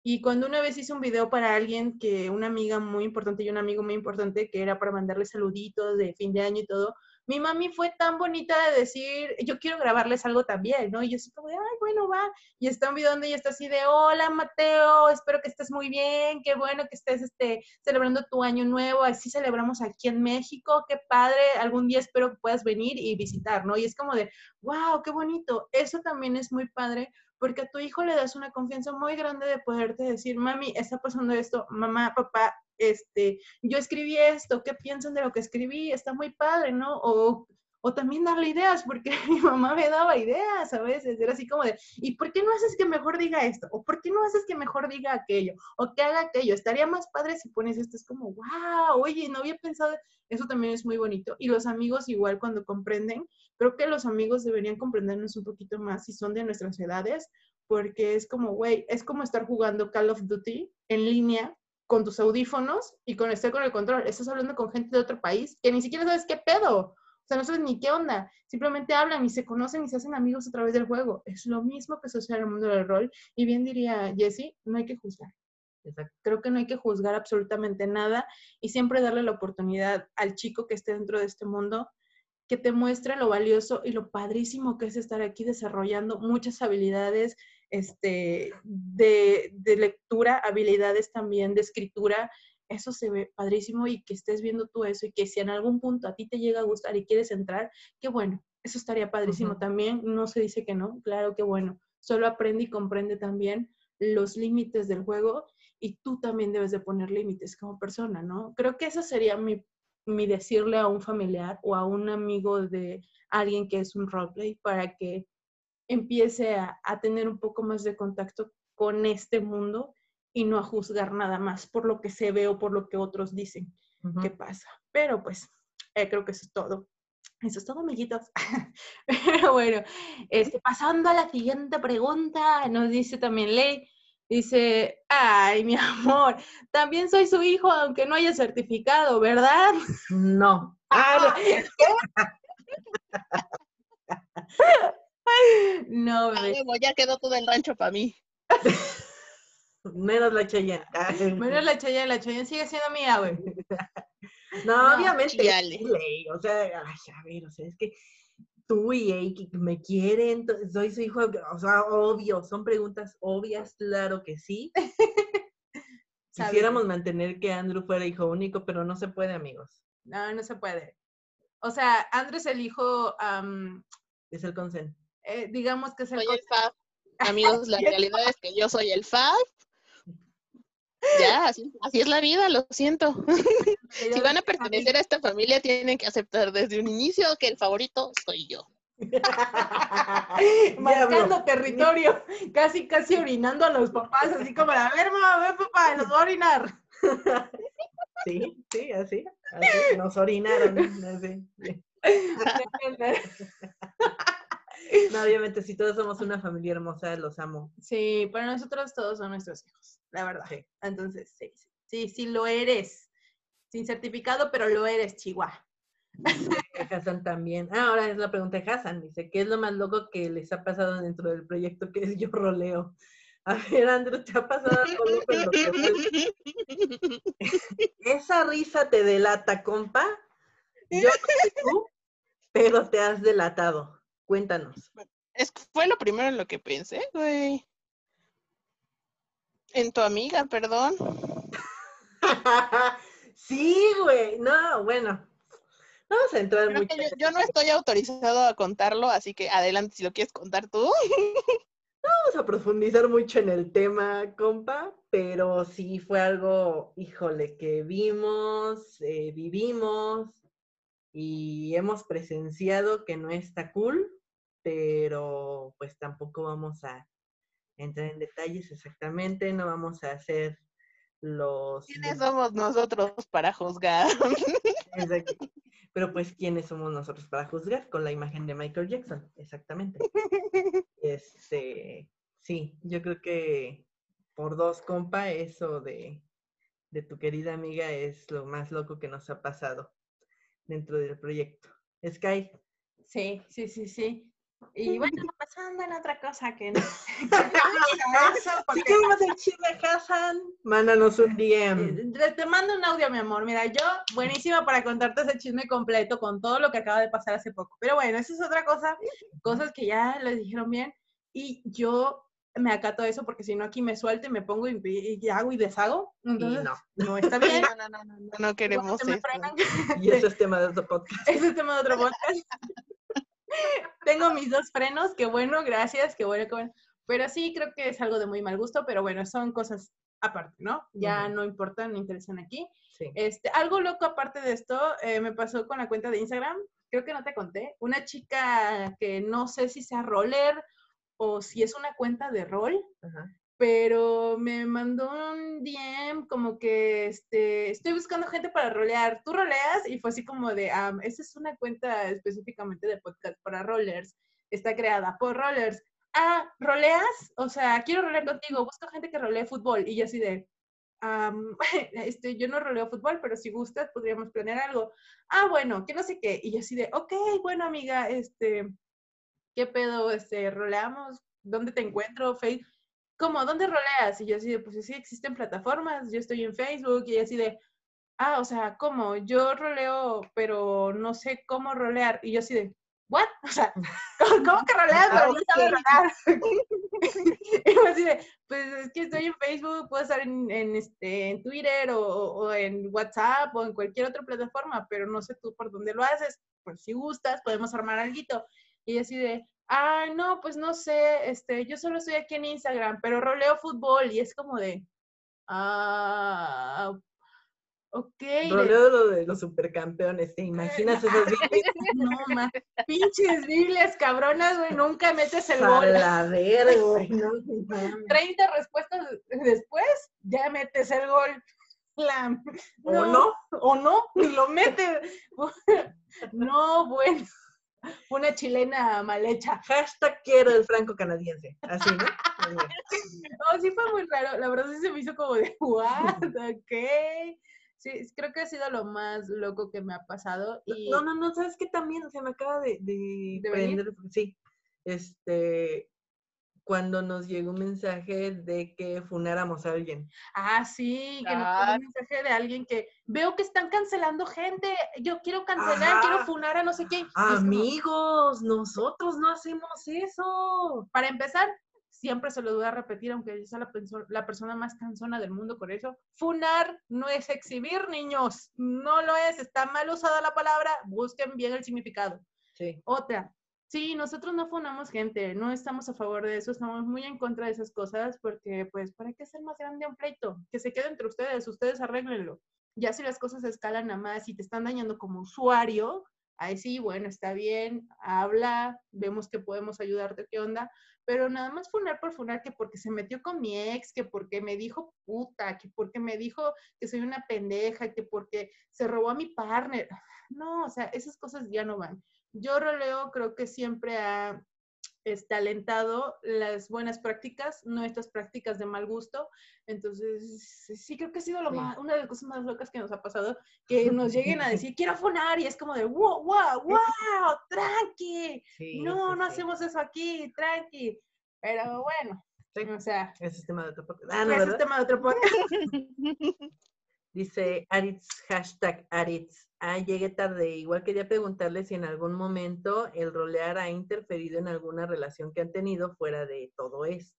Y cuando una vez hice un video para alguien que una amiga muy importante y un amigo muy importante que era para mandarle saluditos de fin de año y todo, mi mami fue tan bonita de decir, yo quiero grabarles algo también, ¿no? Y yo así como ay, bueno, va. Y está un video donde ella está así de, hola, Mateo, espero que estés muy bien, qué bueno que estés este, celebrando tu año nuevo, así celebramos aquí en México, qué padre, algún día espero que puedas venir y visitar, ¿no? Y es como de, wow, qué bonito. Eso también es muy padre porque a tu hijo le das una confianza muy grande de poderte decir, mami, está pasando esto, mamá, papá, este, yo escribí esto, ¿qué piensan de lo que escribí? Está muy padre, ¿no? O, o también darle ideas, porque mi mamá me daba ideas a veces, era así como de, ¿y por qué no haces que mejor diga esto? ¿O por qué no haces que mejor diga aquello? ¿O que haga aquello? Estaría más padre si pones esto, es como, wow, oye, no había pensado, eso también es muy bonito. Y los amigos igual cuando comprenden, creo que los amigos deberían comprendernos un poquito más si son de nuestras edades, porque es como, güey, es como estar jugando Call of Duty en línea con tus audífonos y con estar con el control. Estás hablando con gente de otro país que ni siquiera sabes qué pedo. O sea, no sabes ni qué onda. Simplemente hablan y se conocen y se hacen amigos a través del juego. Es lo mismo que sucede en el mundo del rol. Y bien diría Jesse, no hay que juzgar. Creo que no hay que juzgar absolutamente nada y siempre darle la oportunidad al chico que esté dentro de este mundo que te muestre lo valioso y lo padrísimo que es estar aquí desarrollando muchas habilidades este, de, lectura, habilidades también de escritura, eso se ve padrísimo y que estés viendo tú eso y que si en algún punto a ti te llega a gustar y quieres entrar, qué bueno, eso estaría padrísimo también, no se dice que no, claro que bueno, solo aprende y comprende también los límites del juego y tú también debes de poner límites como persona, ¿no? Creo que eso sería mi, mi decirle a un familiar o a un amigo de alguien que es un roleplay para que empiece a, tener un poco más de contacto con este mundo y no a juzgar nada más por lo que se ve o por lo que otros dicen que pasa. Pero pues eh, creo que eso es todo. Eso es todo, amiguitos. Pero bueno, este, pasando a la siguiente pregunta, nos dice también Ley, dice, ay, mi amor, también soy su hijo, aunque no haya certificado, ¿verdad? No. Ah, no, bebé. ya quedó todo el rancho para mí. Menos la Cheyenne. Menos la Cheyenne, la Cheyenne sigue siendo mía, güey. No, obviamente. O sea, ay, a ver, o sea, es que tú y Eiki me quieren, soy su hijo, o sea, obvio, son preguntas obvias, claro que sí. Quisiéramos mantener que Andrew fuera hijo único, pero no se puede, amigos. No, no se puede. O sea, Andrew es el hijo... es el consen. Eh, digamos que es el, soy Amigos, la realidad es que yo soy el FAB. Ya, así, así, es la vida, lo siento. si van a pertenecer a esta familia, tienen que aceptar desde un inicio que el favorito soy yo. Marcando territorio, casi, casi orinando a los papás, así como, a ver, mamá, ven, papá, nos va a orinar. Sí, sí, así, así nos orinaron. Así. No, obviamente, si todos somos una familia hermosa, los amo. Sí, para nosotros todos son nuestros hijos, la verdad. Entonces, sí, sí, sí, lo eres. Sin certificado, pero lo eres, Chihuahua. Hassan también. Ah, ahora es la pregunta de Hassan. Dice, ¿qué es lo más loco que les ha pasado dentro del proyecto que es Yo Roleo? A ver, Andrew, ¿te ha pasado algo loco lo que Esa risa te delata, compa. Yo no sé tú, pero te has delatado. Cuéntanos. Es, fue lo primero en lo que pensé, güey. En tu amiga, perdón. sí, güey. No, bueno. Vamos a entrar mucho. Yo, no estoy autorizado a contarlo, así que adelante si lo quieres contar tú. vamos a profundizar mucho en el tema, compa, pero sí fue algo, híjole, que vimos, eh, vivimos y hemos presenciado que no está cool, pero pues tampoco vamos a entrar en detalles exactamente, no vamos a hacer los... ¿Quiénes somos nosotros para juzgar? Pero pues, ¿quiénes somos nosotros para juzgar? Con la imagen de Michael Jackson, exactamente. Este, sí, yo creo que por dos, compa, eso de, de tu querida amiga es lo más loco que nos ha pasado dentro del proyecto. Sky. Sí, sí, sí, sí. Y bueno, pasando en otra cosa que no. si queremos el chisme Hassan, mándanos un DM. Eh, te mando un audio, mi amor. Mira, yo, buenísima para contarte ese chisme completo con todo lo que acaba de pasar hace poco. Pero bueno, eso es otra cosa, cosas que ya les dijeron bien. Y yo me acato eso porque si no aquí me suelto y me pongo y, hago y deshago. Entonces, no. no está bien. No, no, no, no, no queremos eso. Y eso es tema de otro podcast. Eso es tema de otro podcast. Tengo mis dos frenos, qué bueno, gracias, qué bueno, qué bueno. Pero sí, creo que es algo de muy mal gusto, pero bueno, son cosas aparte, ¿no? Ya no importan, no interesan aquí. Este, algo loco aparte de esto, eh, me pasó con la cuenta de Instagram, creo que no te conté, una chica que no sé si sea roller o si es una cuenta de rol, pero me mandó un DM como que este, estoy buscando gente para rolear. ¿Tú roleas? Y fue así como de, ah, esa es una cuenta específicamente de podcast para rollers. Está creada por rollers. Ah, ¿roleas? O sea, quiero rolear contigo. Busco gente que rolee fútbol. Y yo así de, este, yo no roleo fútbol, pero si gustas podríamos planear algo. Ah, bueno, que no sé qué. Y yo así de, ok, bueno, amiga, este, ¿qué pedo? Este, roleamos. ¿Dónde te encuentro? Facebook ¿cómo? ¿Dónde roleas? Y yo así de, pues sí, existen plataformas, yo estoy en Facebook y así de, ah, o sea, ¿cómo? Yo roleo, pero no sé cómo rolear. Y yo así de, ¿what? O sea, ¿cómo, que roleas? Pero no sabes rolear. y yo así de, pues es que estoy en Facebook, puedo estar en, este, en Twitter o, o, en WhatsApp o en cualquier otra plataforma, pero no sé tú por dónde lo haces. Pues si gustas, podemos armar algo. Y así de, ah, no, pues no sé, este, yo solo estoy aquí en Instagram, pero roleo fútbol y es como de, ah, ok. Roleo lo de los supercampeones, ¿te imaginas esas Biblias? No, ma, pinches Biblias cabronas, güey, nunca metes el gol. La verga, güey. 30 respuestas después, ya metes el gol. ¿O no? O no, ni lo metes. no, bueno una chilena mal hecha. Hashtag quiero el franco canadiense. Así, ¿no? no, sí fue muy raro. La verdad sí se me hizo como de, what, ok. Sí, creo que ha sido lo más loco que me ha pasado. Y... No, no, no, ¿sabes qué también? O sea, me acaba de, de, ¿De prender, sí, este, cuando nos llegó un mensaje de que funáramos a alguien. Ah, sí, que nos llegó un mensaje de alguien que veo que están cancelando gente. Yo quiero cancelar, quiero funar a no sé quién. Amigos, nosotros no hacemos eso. Para empezar, siempre se lo voy a repetir, aunque yo sea la, la, persona más cansona del mundo por eso. Funar no es exhibir, niños. No lo es. Está mal usada la palabra. Busquen bien el significado. Sí. Otra, Sí, nosotros no fundamos gente, no estamos a favor de eso, estamos muy en contra de esas cosas porque, pues, ¿para qué hacer más grande un pleito? Que se quede entre ustedes, ustedes arréglenlo. Ya si las cosas escalan a más y te están dañando como usuario, ahí sí, bueno, está bien, habla, vemos que podemos ayudarte, qué onda, pero nada más funar por funar que porque se metió con mi ex, que porque me dijo puta, que porque me dijo que soy una pendeja, que porque se robó a mi partner. No, o sea, esas cosas ya no van. Yo, Roleo, creo que siempre ha este, alentado las buenas prácticas, no estas prácticas de mal gusto. Entonces, sí creo que ha sido lo Más, una de las cosas más locas que nos ha pasado, que nos lleguen a decir, quiero fonar, y es como de, wow, wow, wow, tranqui. no, no hacemos eso aquí, tranqui. Pero bueno, o sea. Ese es tema de otro podcast. Ah, no, es tema de otro podcast. Dice Aritz, hashtag Aritz. Ah, llegué tarde. Igual quería preguntarle si en algún momento el rolear ha interferido en alguna relación que han tenido fuera de todo esto.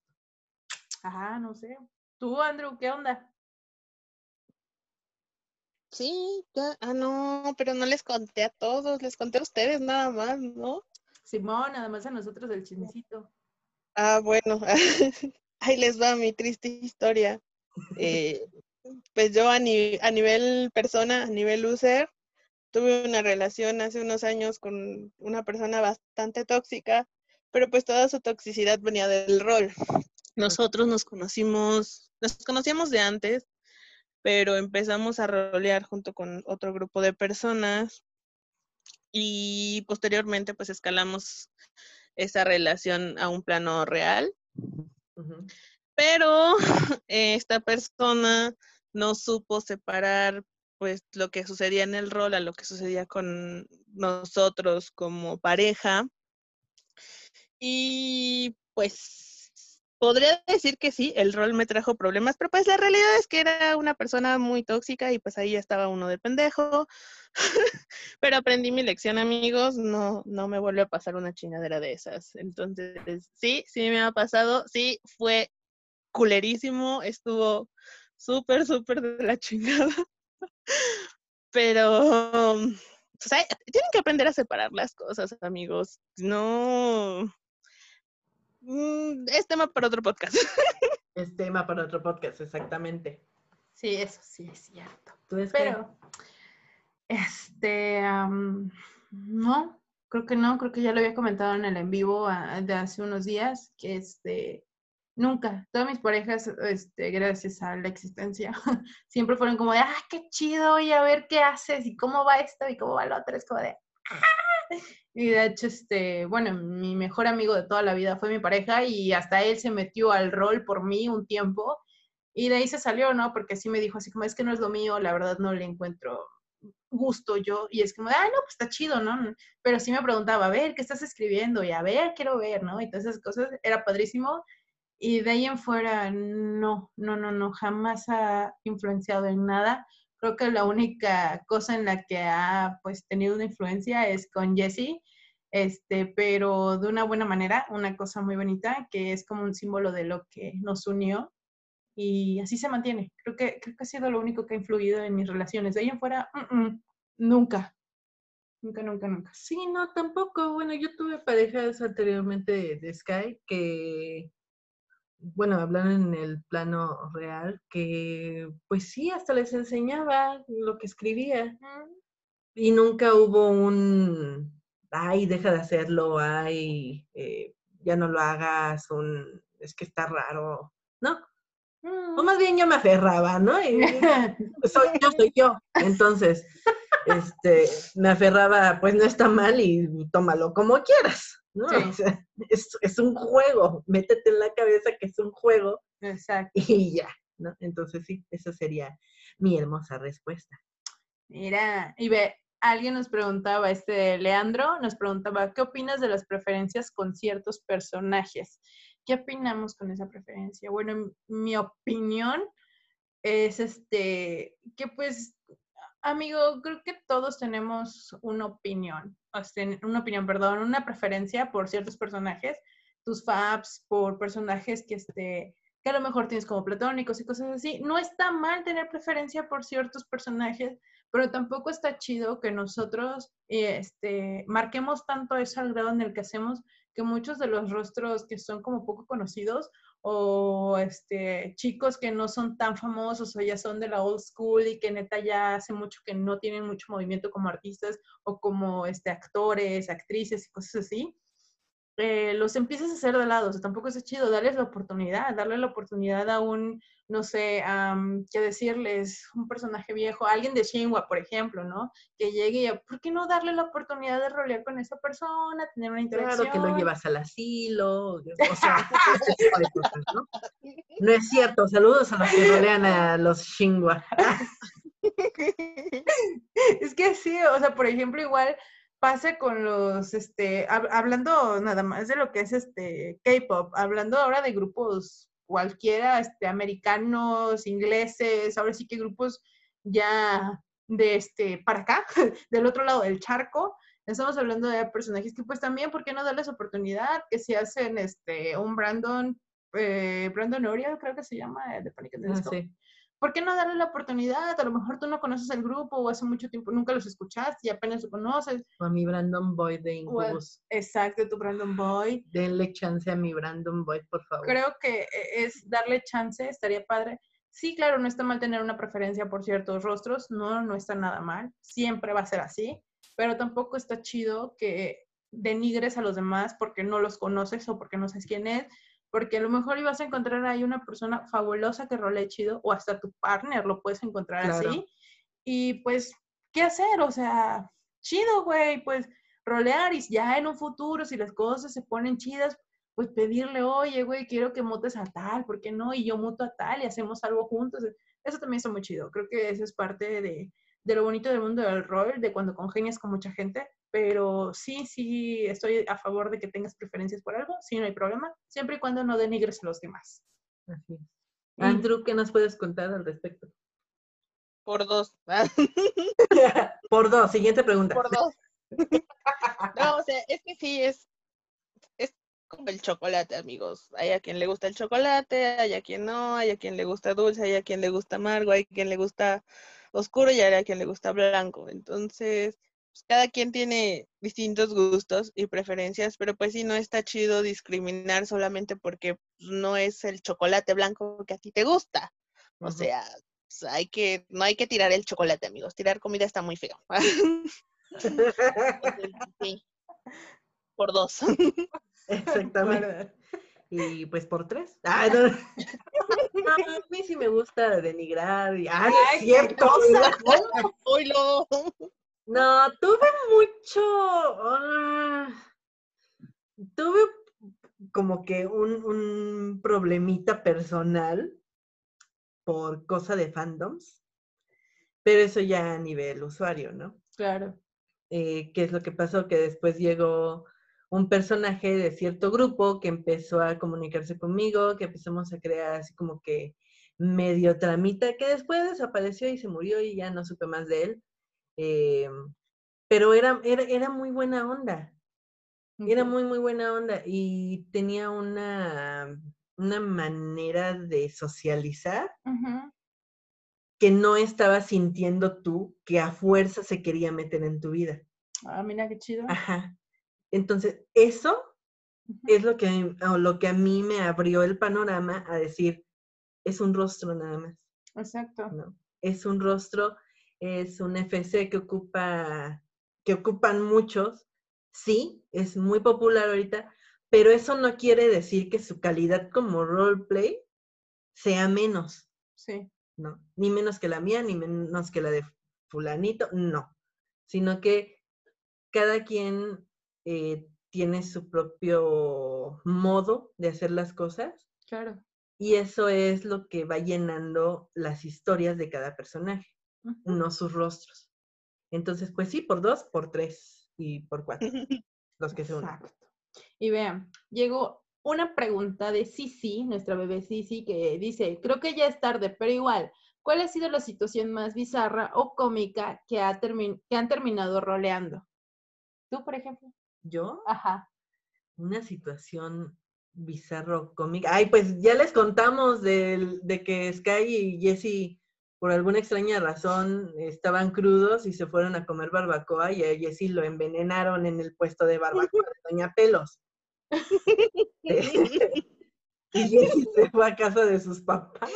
Ajá, no sé. Tú, Andrew, ¿qué onda? Sí, ya, ah, no, pero no les conté a todos, les conté a ustedes nada más, ¿no? Simón, nada más a nosotros del chismecito. Ah, bueno, ahí les va mi triste historia. Eh, pues yo a, nivel persona, a nivel user, tuve una relación hace unos años con una persona bastante tóxica, pero pues toda su toxicidad venía del rol. Nosotros nos conocimos, nos conocíamos de antes, pero empezamos a rolear junto con otro grupo de personas y posteriormente pues escalamos esa relación a un plano real. Pero esta persona no supo separar pues lo que sucedía en el rol a lo que sucedía con nosotros como pareja. Y pues podría decir que sí, el rol me trajo problemas, pero pues la realidad es que era una persona muy tóxica y pues ahí ya estaba uno de pendejo. pero aprendí mi lección, amigos, no, no me vuelve a pasar una chingadera de esas. Entonces, sí, sí me ha pasado, sí, fue culerísimo, estuvo súper, súper de la chingada. Pero, tienen que aprender a separar las cosas, amigos. No. Mm, es tema para otro podcast. Es tema para otro podcast, exactamente. Sí, eso sí es cierto. Pero, este, no, creo que no, creo que ya lo había comentado en el en vivo ah, de hace unos días, que este, Nunca. Todas mis parejas, este, gracias a la existencia, siempre fueron como de, ah, qué chido, y a ver qué haces, y cómo va esto, y cómo va lo otro. Es como de, ¡ah! Y de hecho, este, bueno, mi mejor amigo de toda la vida fue mi pareja, y hasta él se metió al rol por mí un tiempo, y de ahí se salió, ¿no? Porque sí me dijo así como, es que no es lo mío, la verdad no le encuentro gusto yo, y es como, ah, no, pues está chido, ¿no? Pero sí me preguntaba, a ver, ¿qué estás escribiendo? Y a ver, quiero ver, ¿no? Y todas esas cosas, era padrísimo. Y de ahí en fuera, no, no, no, no, jamás ha influenciado en nada. Creo que la única cosa en la que ha pues tenido una influencia es con Jessie, este, pero de una buena manera, una cosa muy bonita, que es como un símbolo de lo que nos unió y así se mantiene. Creo que, creo que ha sido lo único que ha influido en mis relaciones. De ahí en fuera, nunca. Nunca, nunca, nunca. Sí, no, tampoco. Bueno, yo tuve parejas anteriormente de Sky que bueno, hablan en el plano real, que pues sí, hasta les enseñaba lo que escribía. Y nunca hubo un, ay, deja de hacerlo, ay, eh, ya no lo hagas, un, es que está raro, ¿no? O mm. más bien yo me aferraba, ¿no? Y, soy yo, soy yo. Entonces, este, me aferraba, pues no está mal y tómalo como quieras. ¿No? es, un juego, métete en la cabeza que es un juego Exacto. y ya, ¿no? Entonces sí, esa sería mi hermosa respuesta. Mira, y ve, alguien nos preguntaba, este Leandro nos preguntaba, ¿qué opinas de las preferencias con ciertos personajes? ¿qué opinamos con esa preferencia? Bueno, mi opinión es este, que pues, amigo, creo que todos tenemos una opinión, una opinión, perdón, una preferencia por ciertos personajes, tus faps, por personajes que este, que a lo mejor tienes como platónicos y cosas así. No está mal tener preferencia por ciertos personajes, pero tampoco está chido que nosotros este, marquemos tanto eso al grado en el que hacemos que muchos de los rostros que son como poco conocidos o este, chicos que no son tan famosos o ya son de la old school y que neta ya hace mucho que no tienen mucho movimiento como artistas o como este, actores, actrices y cosas así, eh, los empiezas a hacer de lado. O sea, tampoco es chido darles la oportunidad, darle la oportunidad a un, no sé, qué decirles, un personaje viejo, alguien de Shinwa, por ejemplo, ¿no? Que llegue y, ¿por qué no darle la oportunidad de rolear con esa persona, tener una interacción? Claro, que lo llevas al asilo, o sea, este tipo de cosas, ¿no? No es cierto, saludos a los que rolean a los Shinwa. es que sí, o sea, por ejemplo, igual pasa con los, este, hablando nada más de lo que es este K-pop, hablando ahora de grupos cualquiera, este, americanos, ingleses, ahora sí que grupos ya de este, para acá, del otro lado del charco, estamos hablando de personajes que pues también, ¿por qué no darles oportunidad? Que si hacen este, un Brandon, eh, Brandon Oriel, creo que se llama, de Panic! Ah, sí. ¿Por qué no darle la oportunidad? A lo mejor tú no conoces el grupo o hace mucho tiempo nunca los escuchaste y apenas lo conoces. O a mi Brandon Boy de Incubus. exacto, tu Brandon Boy. Denle chance a mi Brandon Boy, por favor. Creo que e, es darle chance, estaría padre. Sí, claro, no está mal tener una preferencia por ciertos rostros, no, no está nada mal, siempre va a ser así, pero tampoco está chido que denigres a los demás porque no los conoces o porque no sabes quién es, porque a lo mejor ibas a encontrar ahí una persona fabulosa que role chido, o hasta tu partner lo puedes encontrar así. Y pues, ¿qué hacer? O sea, chido, güey, pues rolear y ya en un futuro, si las cosas se ponen chidas, pues pedirle, oye, güey, quiero que mutes a tal, ¿por qué no? Y yo muto a tal y hacemos algo juntos. Eso también está muy chido. Creo que eso es parte de, de lo bonito del mundo del rol, de cuando congenias con mucha gente, pero sí, sí, estoy a favor de que tengas preferencias por algo, sí, no hay problema, siempre y cuando no denigres a los demás. Así es. Andrew, ¿qué nos puedes contar al respecto? Por dos. por dos, siguiente pregunta. Por dos. no, o sea, es que sí, es, es como el chocolate, amigos. Hay a quien le gusta el chocolate, hay a quien no, hay a quien le gusta dulce, hay a quien le gusta amargo, hay a quien le gusta oscuro y hay a quien le gusta blanco. Entonces, pues, cada quien tiene distintos gustos y preferencias, pero pues sí, no está chido discriminar solamente porque pues, no es el chocolate blanco que a ti te gusta. O sea, pues, hay que, no hay que tirar el chocolate, amigos. Tirar comida está muy feo. sí. Por dos. Exactamente. Y pues por tres. Ah, no. a mí sí me gusta denigrar. Y, ah, Ay, cierto. lo. No, tuve mucho. Ah, tuve como que un, un, problemita personal por cosa de fandoms, pero eso ya a nivel usuario, ¿no? Claro. Eh, ¿Qué es lo que pasó? Que después llegó un personaje de cierto grupo que empezó a comunicarse conmigo, que empezamos a crear así como que medio tramita, que después desapareció y se murió y ya no supe más de él. Eh, pero era, era, era, muy buena onda. Era muy, muy buena onda y tenía una, una manera de socializar que no estaba sintiendo tú, que a fuerza se quería meter en tu vida. Ah, mira qué chido. Ajá. Entonces, eso es lo que, lo que a mí me abrió el panorama a decir, es un rostro nada más. Exacto. ¿no? Es un rostro es un FC que ocupa, que ocupan muchos, sí, es muy popular ahorita, pero eso no quiere decir que su calidad como roleplay sea menos. Sí. No, ni menos que la mía, ni menos que la de fulanito, no, sino que cada quien eh, tiene su propio modo de hacer las cosas. Claro. Y eso es lo que va llenando las historias de cada personaje no sus rostros. Entonces, pues sí, por dos, por tres y por cuatro. los que se unen. Y vean, llegó una pregunta de Sisi, nuestra bebé Sisi, que dice, creo que ya es tarde, pero igual, ¿cuál ha sido la situación más bizarra o cómica que, ha que han terminado roleando? ¿Tú, por ejemplo? ¿Yo? Ajá. Una situación bizarro cómica. Ay, pues ya les contamos de, de que Sky y Jessie por alguna extraña razón estaban crudos y se fueron a comer barbacoa y a Jessy lo envenenaron en el puesto de barbacoa de Doña Pelos. y Jessy se fue a casa de sus papás.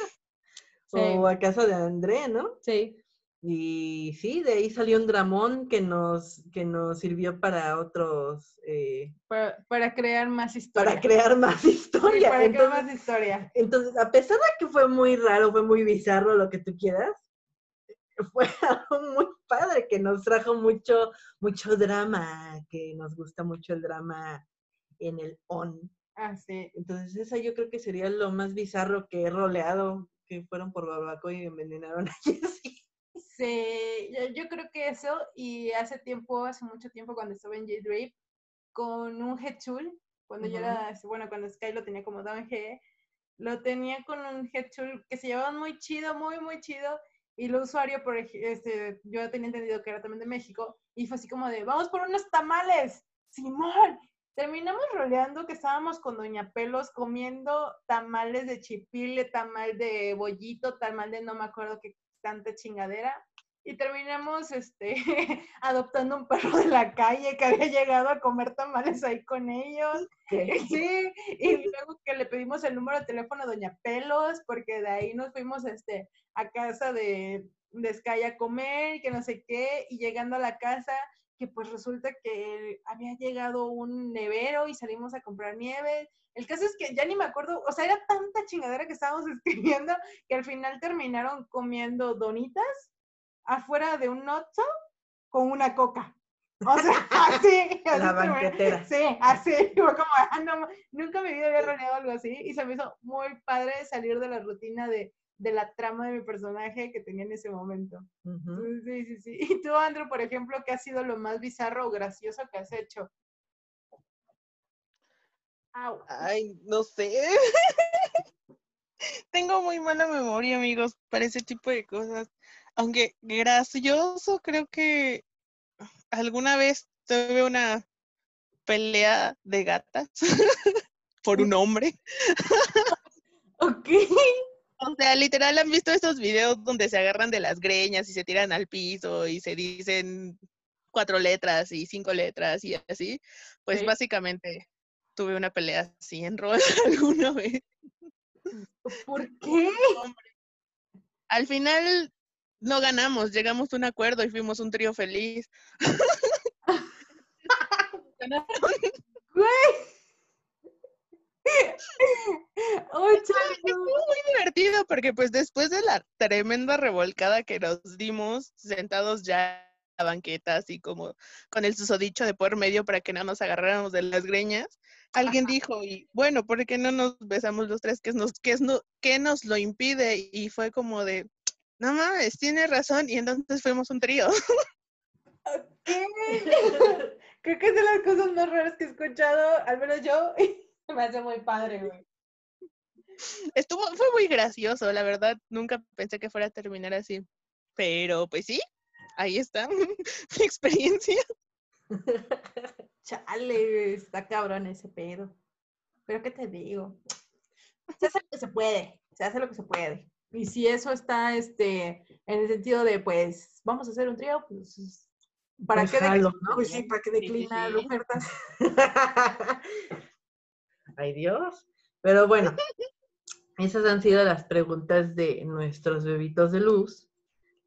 O a casa de André, ¿no? Sí. Y sí, de ahí salió un dramón que nos, que nos sirvió para otros... Eh, para, crear más historia. Para crear más historia. para crear más historia. Entonces, a pesar de que fue muy raro, fue muy bizarro lo que tú quieras, fue algo muy padre que nos trajo mucho, mucho drama, que nos gusta mucho el drama en el on. Ah, sí. Entonces, esa yo creo que sería lo más bizarro que he roleado, que fueron por Babaco y envenenaron a Jessie. Sí, yo, creo que eso, y hace tiempo, hace mucho tiempo cuando estaba en J-Drape, con un Headtool, cuando yo era, bueno, cuando Sky lo tenía como Down G, lo tenía con un Headtool que se llevaban muy chido, muy, muy chido, y el usuario, por este, yo tenía entendido que era también de México, y fue así como de, vamos por unos tamales, Simón. Terminamos roleando que estábamos con Doña Pelos comiendo tamales de chipile, tamal de bollito, tamal de no me acuerdo qué tanta chingadera y terminamos este, adoptando un perro de la calle que había llegado a comer tamales ahí con ellos. Sí, y luego que le pedimos el número de teléfono a Doña Pelos, porque de ahí nos fuimos este, a casa de, de Sky a comer y que no sé qué, y llegando a la casa, que pues resulta que había llegado un nevero y salimos a comprar nieve. El caso es que ya ni me acuerdo, o sea, era tanta chingadera que estábamos escribiendo que al final terminaron comiendo donitas afuera de un notzo con una coca. O sea, así. La banquetera. Sí, así. Fue como, ah, no, nunca me había rodeado algo así. Y se me hizo muy padre salir de la rutina de, de la trama de mi personaje que tenía en ese momento. Sí, sí, sí. Y tú, Andrew, por ejemplo, ¿qué ha sido lo más bizarro o gracioso que has hecho? Ay, no sé. Tengo muy mala memoria, amigos, para ese tipo de cosas. Aunque gracioso, creo que alguna vez tuve una pelea de gatas por un hombre. ok. O sea, literal han visto estos videos donde se agarran de las greñas y se tiran al piso y se dicen cuatro letras y cinco letras y así. Pues básicamente tuve una pelea así en rol alguna vez. ¿Por qué? Al final no ganamos, llegamos a un acuerdo y fuimos un trío feliz. Estuvo muy divertido porque pues después de la tremenda revolcada que nos dimos sentados ya a banqueta así como con el susodicho de por medio para que no nos agarráramos de las greñas, alguien dijo, y bueno, ¿por qué no nos besamos los tres? ¿Qué nos, qué es, no, qué nos lo impide? Y fue como de, no mames, tiene razón, y entonces fuimos un trío. ¿Qué? Creo que es de las cosas más raras que he escuchado, al menos yo, me hace muy padre, güey. Estuvo, fue muy gracioso, la verdad, nunca pensé que fuera a terminar así. Pero pues sí, ahí está mi experiencia. Chale, está cabrón ese pedo. Pero qué te digo, se hace lo que se puede, se hace lo que se puede. Y si eso está este, en el sentido de, pues, vamos a hacer un trío, pues, ¿para pues qué, ¿no? pues, sí, ¿para qué declinar ofertas? Ay Dios. Pero bueno, esas han sido las preguntas de nuestros bebitos de luz,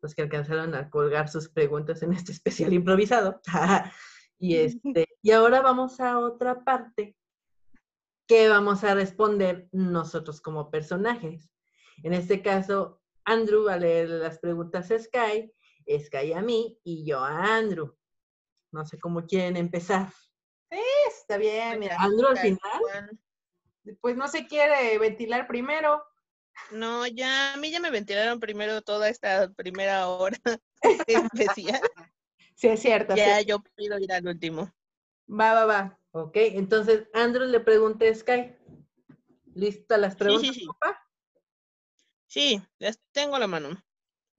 los que alcanzaron a colgar sus preguntas en este especial improvisado. y, este, y ahora vamos a otra parte que vamos a responder nosotros como personajes. En este caso, Andrew va a leer las preguntas a Sky, Sky a mí y yo a Andrew. No sé cómo quieren empezar. Sí, está bien, mira. Andrew al final. Pues no se quiere ventilar primero. No, ya, a mí ya me ventilaron primero toda esta primera hora especial. Sí, es cierto. Ya, yo pido ir al último. Va, va, va. Ok, entonces Andrew le pregunté a Sky. ¿Lista las preguntas, sí, sí. papá? Sí, las tengo a la mano.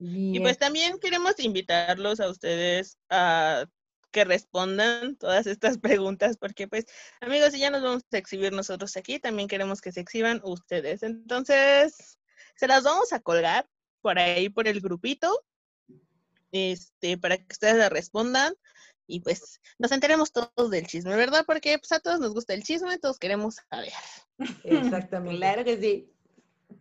Y pues también queremos invitarlos a ustedes a que respondan todas estas preguntas, porque pues amigos, si ya nos vamos a exhibir nosotros aquí, también queremos que se exhiban ustedes. Entonces, se las vamos a colgar por ahí por el grupito, este, para que ustedes la respondan y pues nos enteremos todos del chisme, ¿verdad? Porque pues a todos nos gusta el chisme, todos queremos saber. Exactamente. Claro que sí.